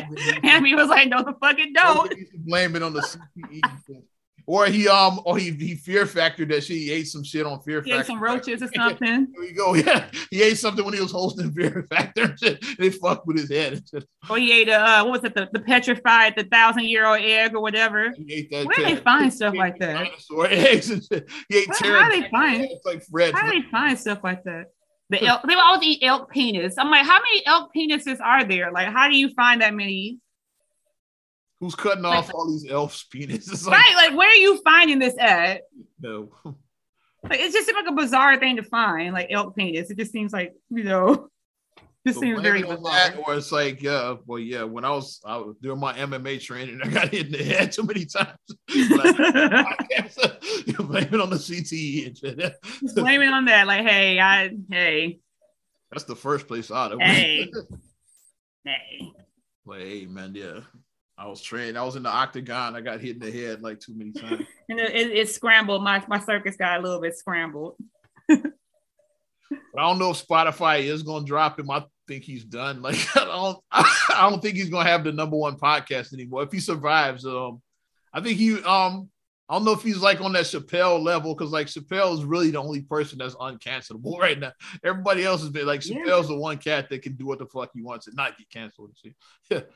Ambien was like, "No, the fuck it don't." Rogan used to blame it on the CTE. Or he um or he he fear factored that she ate some shit on fear He ate factor. some roaches or something. There you go. Yeah, he ate something when he was hosting Fear Factor. They fucked with his head. Or he ate a uh, what was it, the, the petrified, the thousand year old egg or whatever. He ate that. Where do they find stuff like that? Dinosaur eggs and shit. He ate how do they find- eggs like Fred. How do they find stuff like that? The elk, they always eat elk penis. I'm like, how many elk penises are there? Like, how do you find that many? Who's cutting Like- off all these elves' penises? Like, Right? Like, where are you finding this at? no. Like, it just seems like a bizarre thing to find, like elk penis. It just seems like, you know, just So seems very bizarre. that, or it's like, yeah, well, yeah. When I was, I was doing my MMA training, I got hit in the head too many times. you blame it on the CTE. Just blame it on that. Like, hey, I, hey, That's the first place out of Hey. hey. Like, hey, man, yeah. I was trained. I was in the octagon. I got hit in the head like too many times. And it, it, it scrambled. My my circus got a little bit scrambled. But I don't know if Spotify is going to drop him. I think he's done. Like I don't, I don't think he's going to have the number one podcast anymore. If he survives, um, I think he, um, I don't know if he's like on that Chappelle level because like Chappelle is really the only person that's uncancelable right now. Everybody else has been like Yeah. Chappelle's the one cat that can do what the fuck he wants and not get canceled. and shit.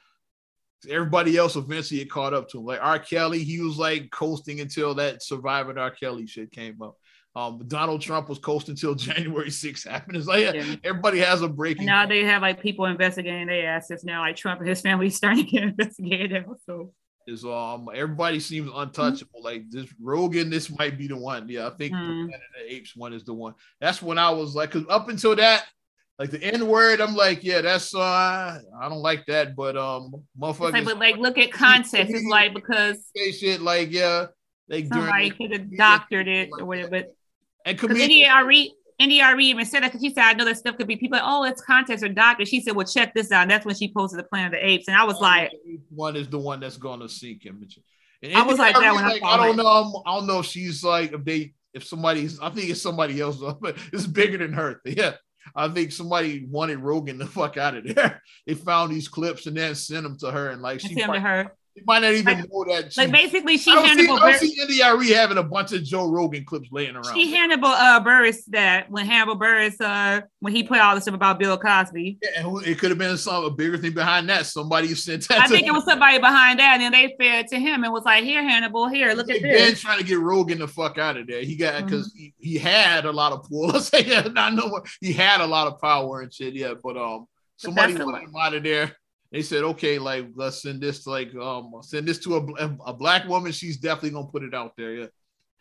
Everybody else eventually get caught up to him. Like R. Kelly, he was like coasting until that surviving R. Kelly shit came up. Um, Donald Trump was coasting until January 6th happened. It's like yeah, Yeah. everybody has a breaking. And now they have like people investigating their asses now. Like Trump and his family starting to get investigated. So is um everybody seems untouchable. Like this Rogan, this might be the one. Yeah, I think the Hmm. Planet the Apes one is the one. That's when I was like, because up until that, like the N word, I'm like, yeah, that's uh, I don't like that, but um, it's like, but like look at context. It's like because say shit like yeah, they somebody could have doctored it or whatever. But and because comedians. India.Arie even said that because she said I know that stuff could be people like, oh, it's context or doctor. She said, well, check this out. And that's when she posted the Planet of the Apes, and I was like, one is the one that's gonna seek him. And I was like that when I like, saw I don't it. know. I don't know if she's like if they if somebody's. I think it's somebody else, but it's bigger than her. Yeah, I think somebody wanted Rogan the fuck out of there. They found these clips and then sent them to her, and like she send them to her. She might not even Like- know that. She, Like basically, she I don't, see, Hannibal. I Bur- don't see having a bunch of Joe Rogan clips laying around. she Hannibal uh, Buress that when Hannibal Buress uh when he put all the stuff about Bill Cosby. Yeah, and who, it could have been some a bigger thing behind that. Somebody sent that. I think it was somebody behind that, and then they fed to him and was like, "Here, Hannibal, here, look at been this." trying to get Rogan the fuck out of there. He got Mm-hmm. because he, he had a lot of pull. Let's say yeah, not no more. He had a lot of power and shit. Yeah, but um, somebody wanted him out of there. They said, okay, like let's send this to like um send this to a, a black woman. She's definitely gonna put it out there. Yeah.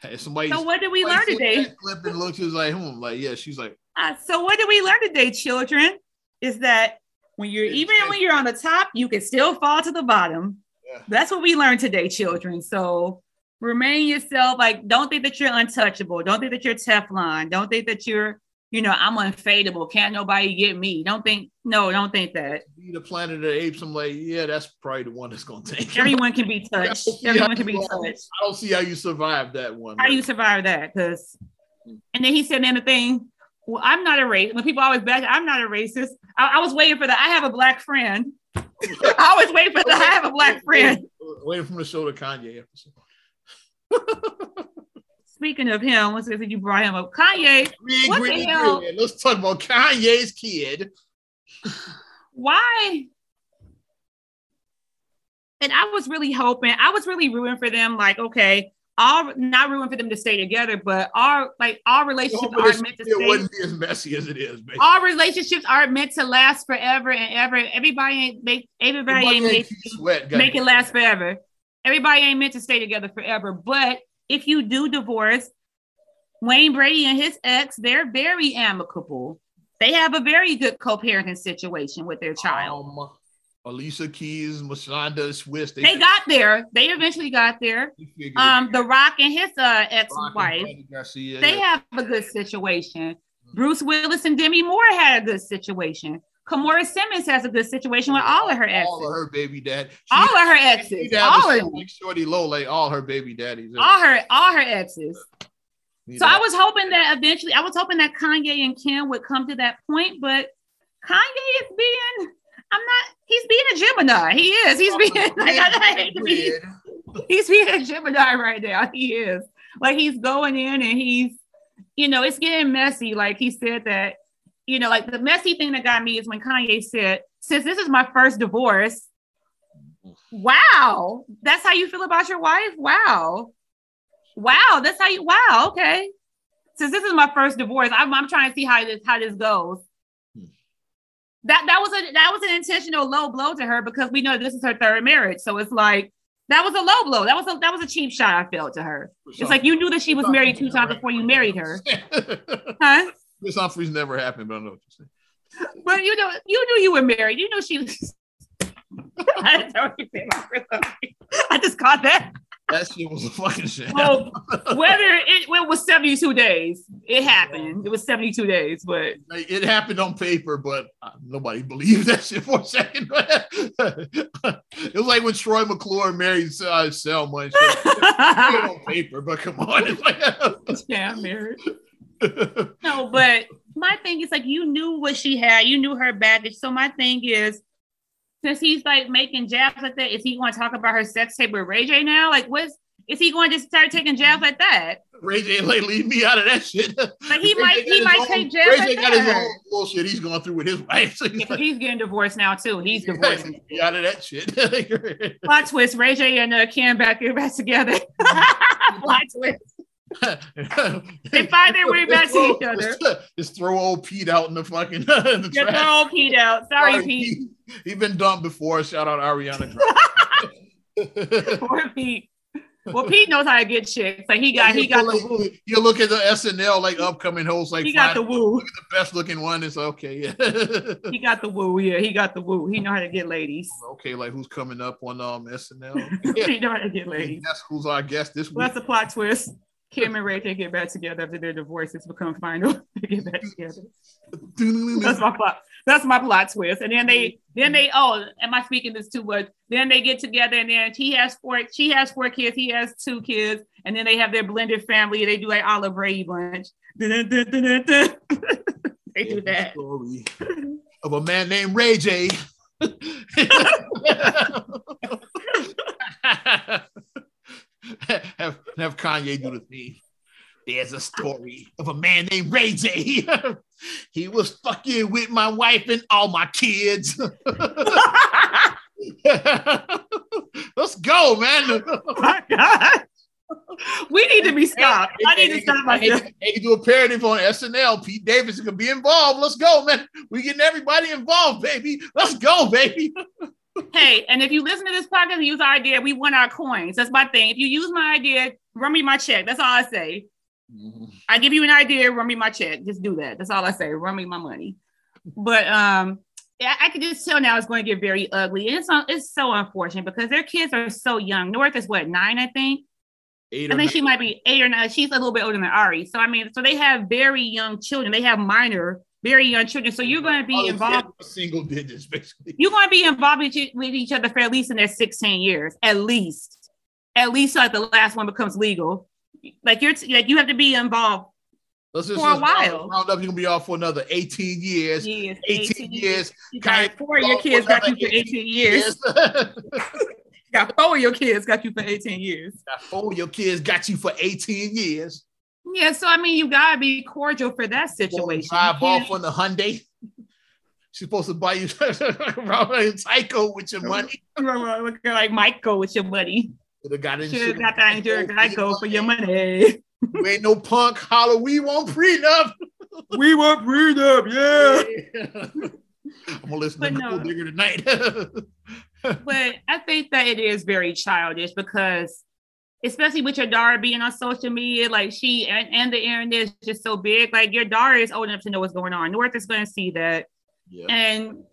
Hey, somebody. So what did we learn today? Clip and looked. She was like, hmm. Like yeah. She's like, Uh, so what did we learn today, children? Is that when you're even when you're on the top, you can still fall to the bottom. Yeah. That's what we learned today, children. So remain yourself. Like, don't think that you're untouchable. Don't think that you're Teflon. Don't think that you're, you know, I'm unfadable. Can't nobody get me. Don't think, no, don't think that. be the Planet of the Apes. I'm like, yeah, that's probably the one that's gonna take. Everyone can be touched. Everyone can be touched. I don't see how you survive that one. How you survive that? Because, mm. and then he said another thing. Well, I'm not a racist. When people always back, I'm not a racist. I, I was waiting for that. I have a black friend. I always wait for the. I have a black friend. Waiting from the show to Kanye episode. Speaking of him, that you brought him up? Kanye, Green, What the hell? green. Let's talk about Kanye's kid. why? And I was really hoping, I was really rooting for them. Like, okay, all not rooting for them to stay together, but our like our relationships aren't meant to stay. wouldn't be as messy as it is, baby. Our relationships aren't meant to last forever and ever. Everybody ain't make everybody ain't make, sweat. make it last forever. Everybody ain't meant to stay together forever. But if you do divorce, Wayne Brady and his ex, they're very amicable. They have a very good co-parenting situation with their child. Um, Alicia Keys, Mashonda Swizz. They, they got there. They eventually got there. Um, The Rock and his uh, ex-wife. Garcia, they yeah. have a good situation. Mm-hmm. Bruce Willis and Demi Moore had a good situation. Kimora Simmons has a good situation with all of her exes. All of her baby dad. She all of her exes. All of them. Shorty Low, like all her baby daddies. All her, all her exes. So I was hoping that eventually, I was hoping that Kanye and Kim would come to that point, but Kanye is being, I'm not, he's being a Gemini. He is. He's being, like, I hate to be, he's being a Gemini right now. He is. Like he's going in and he's, you know, it's getting messy. Like he said that you know, like the messy thing that got me is when Kanye said, since this is my first divorce, wow, that's how you feel about your wife? Wow. Wow, that's how you, wow, okay. Since this is my first divorce, I'm, I'm trying to see how this, how this goes. That, that was a that was an intentional low blow to her because we know this is her third marriage. So it's like that was a low blow. That was a that was a cheap shot I felt to her. It's like you knew that she was married two times before you married her. huh? Kris Humphries never happened, but I know what you're saying. But you know, you knew you were married. You know she was. I, I just caught that. That shit was a fucking shit. Well, whether it, it, was 72 days, it happened. It was 72 days, but it happened on paper, but uh, nobody believed that shit for a second. it was like when Troy McClure married uh, Selma and shit. on paper, but come on. It's like, yeah, I'm married no, but my thing is like you knew what she had, you knew her baggage. So my thing is, since he's like making jabs like that, is he going to talk about her sex tape with Ray J now? Like, what's is he going to start taking jabs like that? Ray J like leave me out of that shit. Like he might he might own, take jabs. Ray J like got that. his own bullshit he's going through with his wife. So he's, yeah, like, he's getting divorced now too. He's divorcing. Yeah, out of that shit. Plot twist: Ray J and uh, Cam back, back together. Plot twist they find their way back to each other. Just throw old Pete out in the fucking in the trash. throw old Pete out. Sorry, Sorry Pete. Pete. He been dumped before. Shout out Ariana. Poor Pete. Well, Pete knows how to get chicks. Like he got, yeah, he got like, the woo. You look at the SNL like upcoming hosts, like he got the woo. The best looking one. It's okay. Yeah. he got the woo. Yeah, he got the woo. He know how to get ladies. Okay, like who's coming up on um SNL? he know how to get ladies. That's who's our guest this week. Well, that's the plot twist. Kim and Ray they get back together after their divorces become final. they get back together. That's my plot. That's my plot twist. And then they, then they, oh, am I speaking this too much? Then they get together, and then he has four. She has four kids. He has two kids, and then they have their blended family. They do like Olive Brady bunch. they do that. Story of a man named Ray J. have have Kanye do the theme. There's a story of a man named Ray J. he was fucking with my wife and all my kids. Let's go, man. my God. We need to be stopped. Hey, I need hey, to stop myself. Hey, hey, do a parody on SNL. Pete Davidson can be involved. Let's go, man. We getting everybody involved, baby. Let's go, baby hey, and if you listen to this podcast and use our idea, we want our coins. That's my thing. If you use my idea, run me my check. That's all I say. Mm-hmm. I give you an idea, run me my check. Just do that. That's all I say. Run me my money. But um, I, I can just tell now it's going to get very ugly. And it's it's so unfortunate because their kids are so young. North is what nine, I think. Eight I think nine. she might be eight or nine. She's a little bit older than Ari. So I mean, so they have very young children. They have minor very young children. So you're going to be involved. Single digits, basically. You're going to be involved with, each other for at least in their 16 years, at least. At least like the last one becomes legal. Like you're like you have to be involved Let's just, for a while. Round up, you're gonna be off for another 18 years. Yes, 18, 18 years. You got four of your kids got you for 18 years. got four of your kids got you for 18 years. Got four of your kids got you for 18 years. Yeah, so I mean, you gotta be cordial for that situation. Drive off on the Hyundai. She's supposed to buy you Psycho with your money. like Michael with your money. Should have got, that insurance Geico for your money. You ain't no punk holler. We want prenup. we want prenup. Yeah. yeah. I'm gonna listen but to no. Digger tonight. but I think that it is very childish because especially with your daughter being on social media, like she and, and the internet is just so big. Like your daughter is old enough to know what's going on. North is going to see that, yeah. and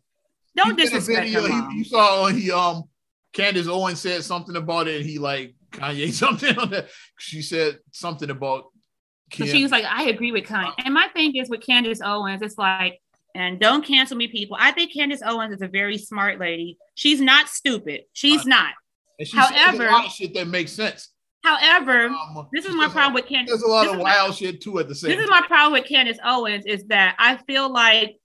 don't he disrespect video, he, you saw he um Candace Owens said something about it. he like Kanye something on that. She said something about. So she was like, I agree with Kanye. And my thing is with Candace Owens, it's like, and don't cancel me, people. I think Candace Owens is a very smart lady. She's not stupid. She's not. However, a lot of shit that makes sense. However, um, this is my problem with Candace. There's a lot of wild my, shit too at the same. This time. is my problem with Candace Owens is that I feel like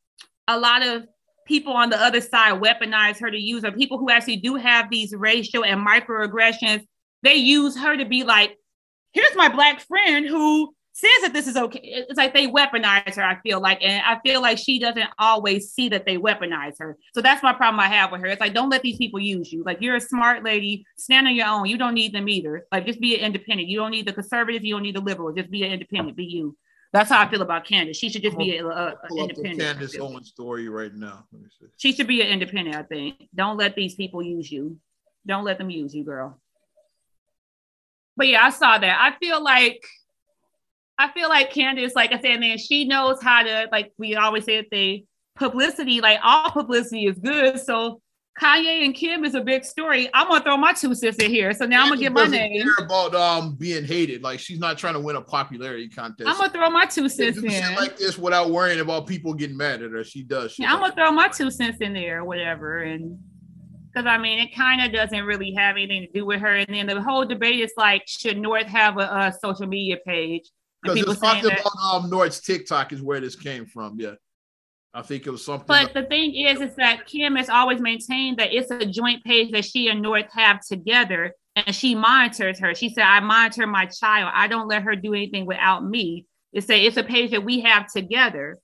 a lot of people on the other side weaponize her to use her. People who actually do have these racial and microaggressions, they use her to be like, here's my black friend who says that this is okay. It's like they weaponize her, I feel like. And I feel like she doesn't always see that they weaponize her. So that's my problem I have with her. It's like, don't let these people use you. Like, you're a smart lady, stand on your own. You don't need them either. Like, just be an independent. You don't need the conservatives, you don't need the liberals. Just be an independent, be you. That's how I feel about Candace. She should just be an independent. Candace Owens story right now. She should be an independent. I think. Don't let these people use you. Don't let them use you, girl. But yeah, I saw that. I feel like, I feel like Candace, like I said, man, she knows how to. Like we always say, the publicity, like all publicity is good. So Kanye and Kim is a big story. I'm gonna throw my two cents in here. So now I'm gonna get my name. Care about um being hated. Like she's not trying to win a popularity contest. I'm gonna throw my two cents in. She like this without worrying about people getting mad at her. She does. She yeah, I'm gonna throw my two cents in there, or whatever, and because I mean it kind of doesn't really have anything to do with her. And then the whole debate is like, should North have a, a social media page? Because it's talking about um North's TikTok is where this came from. Yeah. I think it was something. But the thing is, is that Kim has always maintained that it's a joint page that she and North have together, and she monitors her. She said, "I monitor my child. I don't let her do anything without me." It say it's a page that we have together.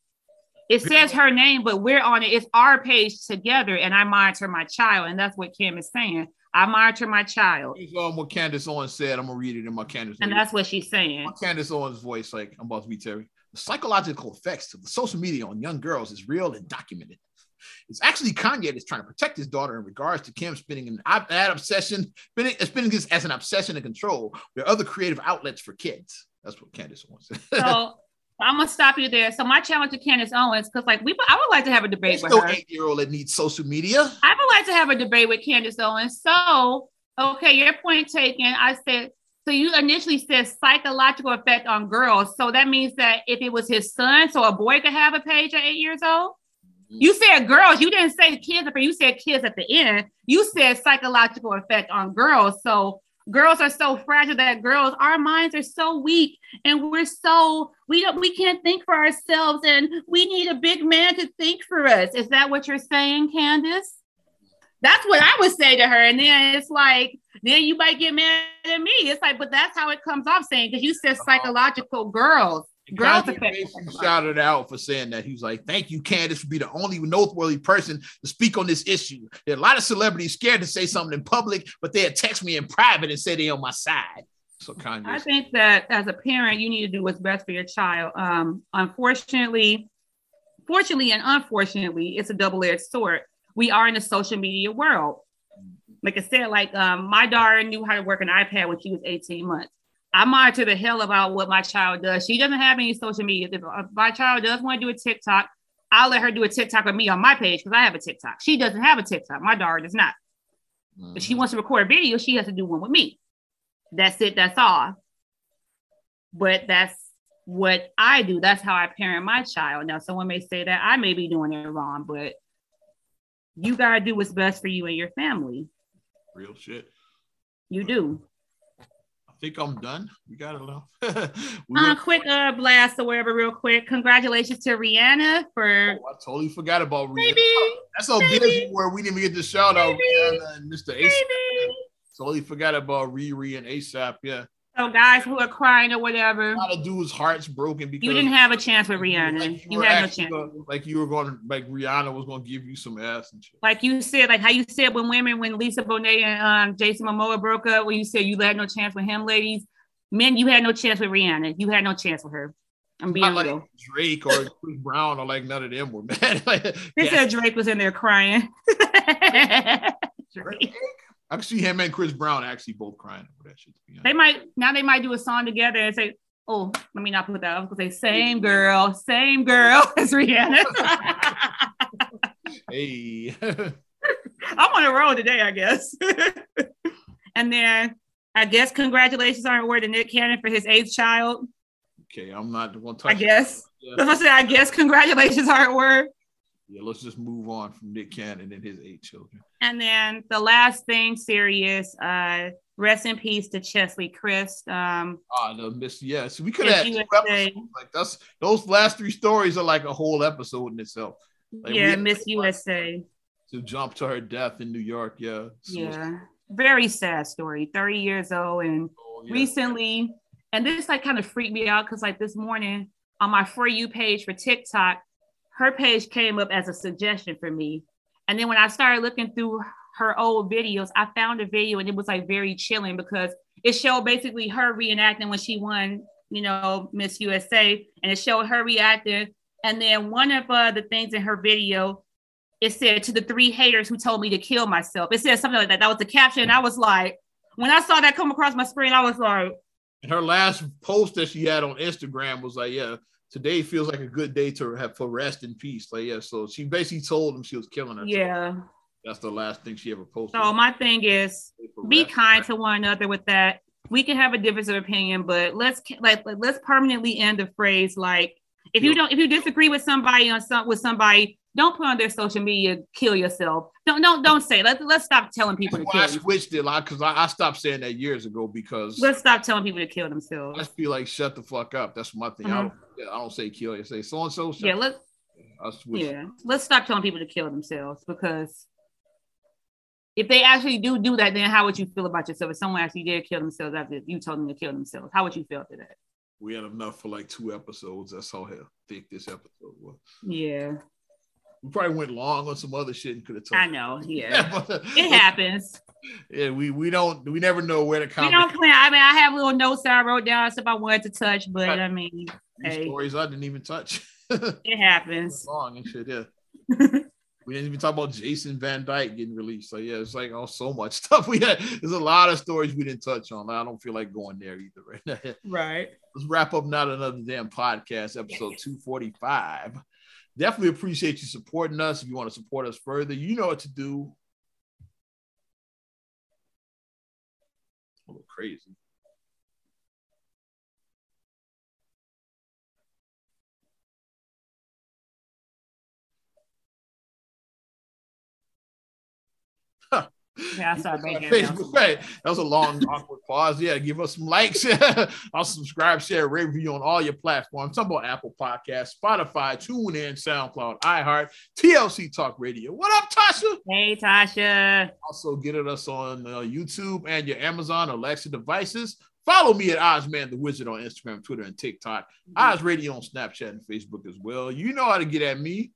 It says her name, but we're on it. It's our page together, and I monitor my child, and that's what Kim is saying. I monitor my child. Here's um, what Candace Owens said. I'm gonna read it in my Candace. And that's what she's saying. My Candace Owens' voice, like I'm about to be Terry. The psychological effects of the social media on young girls is real and documented. It's actually Kanye that's trying to protect his daughter in regards to Kim spinning an ad obsession, spinning, spinning this as an obsession and control with other creative outlets for kids. That's what Candace wants. so I'm gonna stop you there. So my challenge to Candace Owens, because like we, I would like to have a debate There's with no her. eight year old that needs social media. I would like to have a debate with Candace Owens. So okay, your point taken. I said so you initially said psychological effect on girls. So that means that if it was his son, so a boy could have a page at eight years old. Mm-hmm. You said girls. You didn't say kids, but you said kids at the end. You said psychological effect on girls. So girls are so fragile that girls, our minds are so weak, and we're so we don't we can't think for ourselves, and we need a big man to think for us. Is that what you're saying, Candace? That's what I would say to her. And then it's like then you might get mad at me. It's like, but that's how it comes off saying because you said uh-huh. psychological girls. Girls shouted out for saying that. He was like, Thank you, Candace, for being the only noteworthy person to speak on this issue. There are a lot of celebrities scared to say something in public, but they'll text me in private and say they're on my side. So Kanye. I think that as a parent, you need to do what's best for your child. Um, unfortunately, fortunately and unfortunately, it's a double-edged sword. We are in a social media world like I said, like um, my daughter knew how to work an iPad when she was 18 months. I monitor the hell about what my child does. She doesn't have any social media. If my child does want to do a TikTok, I'll let her do a TikTok with me on my page because I have a TikTok. She doesn't have a TikTok. My daughter does not. Mm-hmm. If she wants to record a video, she has to do one with me. That's it. That's all. But that's what I do. That's how I parent my child. Now, someone may say that I may be doing it wrong, but you got to do what's best for you and your family. Real shit. You do. Think I'm done. We got it now. uh, quick uh, blast or whatever, real quick. Congratulations to Rihanna for. Oh, I totally forgot about Rihanna. Maybe. That's so busy where we didn't even get the shout out Rihanna and Mr. Ace. Totally forgot about Riri and ASAP. Yeah. So guys who are crying or whatever. A lot of dudes' hearts broken because you didn't have a chance with Rihanna. Like you, you had no chance. Gonna, like you were going to, like Rihanna was going to give you some ass and shit. Like you said, like how you said when women, when Lisa Bonet and um, Jason Momoa broke up, when you said you had no chance with him, ladies, men, you had no chance with Rihanna. You had no chance with her. I'm being Not real. Like Drake or Chris Brown or like none of them were mad. like, they yeah. said Drake was in there crying. Drake. I can see him and Chris Brown actually both crying over that shit. They might now they might do a song together and say, "Oh, let me not put that." I was gonna say, "Same girl, same girl as Rihanna." hey, I'm on a roll today, I guess. and then I guess congratulations are in word to Nick Cannon for his eighth child. Okay, I'm not the one. I guess. Yeah. That's what I said. I guess congratulations are in word. Yeah, let's just move on from Nick Cannon and his eight children. And then the last thing, serious. Uh, rest in peace to Cheslie Kryst. Um, ah, the miss. Yes, we could have two episodes. Like that's those last three stories are like a whole episode in itself. Like yeah, Miss USA. To jump to her death in New York. Yeah. yeah. Very sad story. 30 years old. And oh, yeah. recently, and this like kind of freaked me out because like this morning on my For You page for TikTok, her page came up as a suggestion for me. And then when I started looking through her old videos, I found a video and it was like very chilling because it showed basically her reenacting when she won, you know, Miss USA, and it showed her reacting. And then one of uh, the things in her video, it said to the three haters who told me to kill myself. It said something like that. That was the caption. I was like, when I saw that come across my screen, I was like. And her last post that she had on Instagram was like, yeah, today feels like a good day to have for rest in peace. Like, yeah, so she basically told him she was killing herself. Yeah. That's the last thing she ever posted. So my thing is be kind to one another with that. We can have a difference of opinion, but let's like let's permanently end the phrase like if you don't if you disagree with somebody on some with somebody, don't put on their social media kill yourself. Don't don't don't say. Let's let's stop telling people That's to kill. Themselves. I switched it like because I, I, stopped saying that years ago because let's stop telling people to kill themselves. I feel like shut the fuck up. That's my thing. Mm-hmm. I don't I don't say kill. I say so and so. Yeah, let's yeah, let's stop telling people to kill themselves because if they actually do do that, then how would you feel about yourself? If someone actually did kill themselves after you told them to kill themselves, how would you feel after that? We had enough for like two episodes. That's how thick this episode was. Yeah. We probably went long on some other shit and could have talked. I know, yeah. but, uh, it happens. Yeah, we we don't we never know where to come. We don't plan. I mean, I have little notes that I wrote down stuff I wanted to touch, but right. I mean, hey. stories I didn't even touch. it happens. Long and shit, yeah. we didn't even talk about Jason Van Dyke getting released. So yeah, it's like oh, so much stuff. We had there's a lot of stories we didn't touch on. I don't feel like going there either right now. Right. Let's wrap up not another damn podcast, episode 245. Definitely appreciate you supporting us. If you want to support us further, you know what to do. A little crazy. Yeah, Facebook, right. That was a long, awkward pause. Yeah, give us some likes. I'll subscribe, share, review on all your platforms. Talk about Apple Podcasts, Spotify, TuneIn, SoundCloud, iHeart, TLC Talk Radio. What up, Tasha? Hey, Tasha. Also, get at us on uh, YouTube and your Amazon Alexa devices. Follow me at Ozman the Wizard on Instagram, Twitter, and TikTok. mm-hmm. Oz Radio on Snapchat and Facebook as well. You know how to get at me.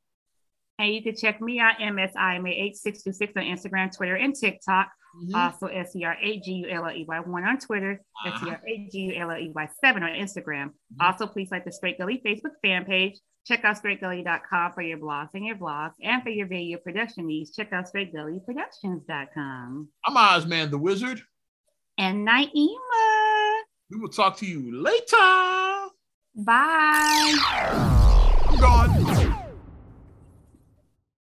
And you can check me out, MSIMA8626 on Instagram, Twitter, and TikTok. Mm-hmm. Also, S E R A G U L L E Y 1 on Twitter, uh-huh. S E R A G U L L E Y 7 on Instagram. Mm-hmm. Also, please like the Straight Gully Facebook fan page. Check out straightgully.com for your blogs and your vlogs. And for your video production needs, check out straightgullyproductions.com. I'm Ozman the Wizard. And Naima. We will talk to you later. Bye.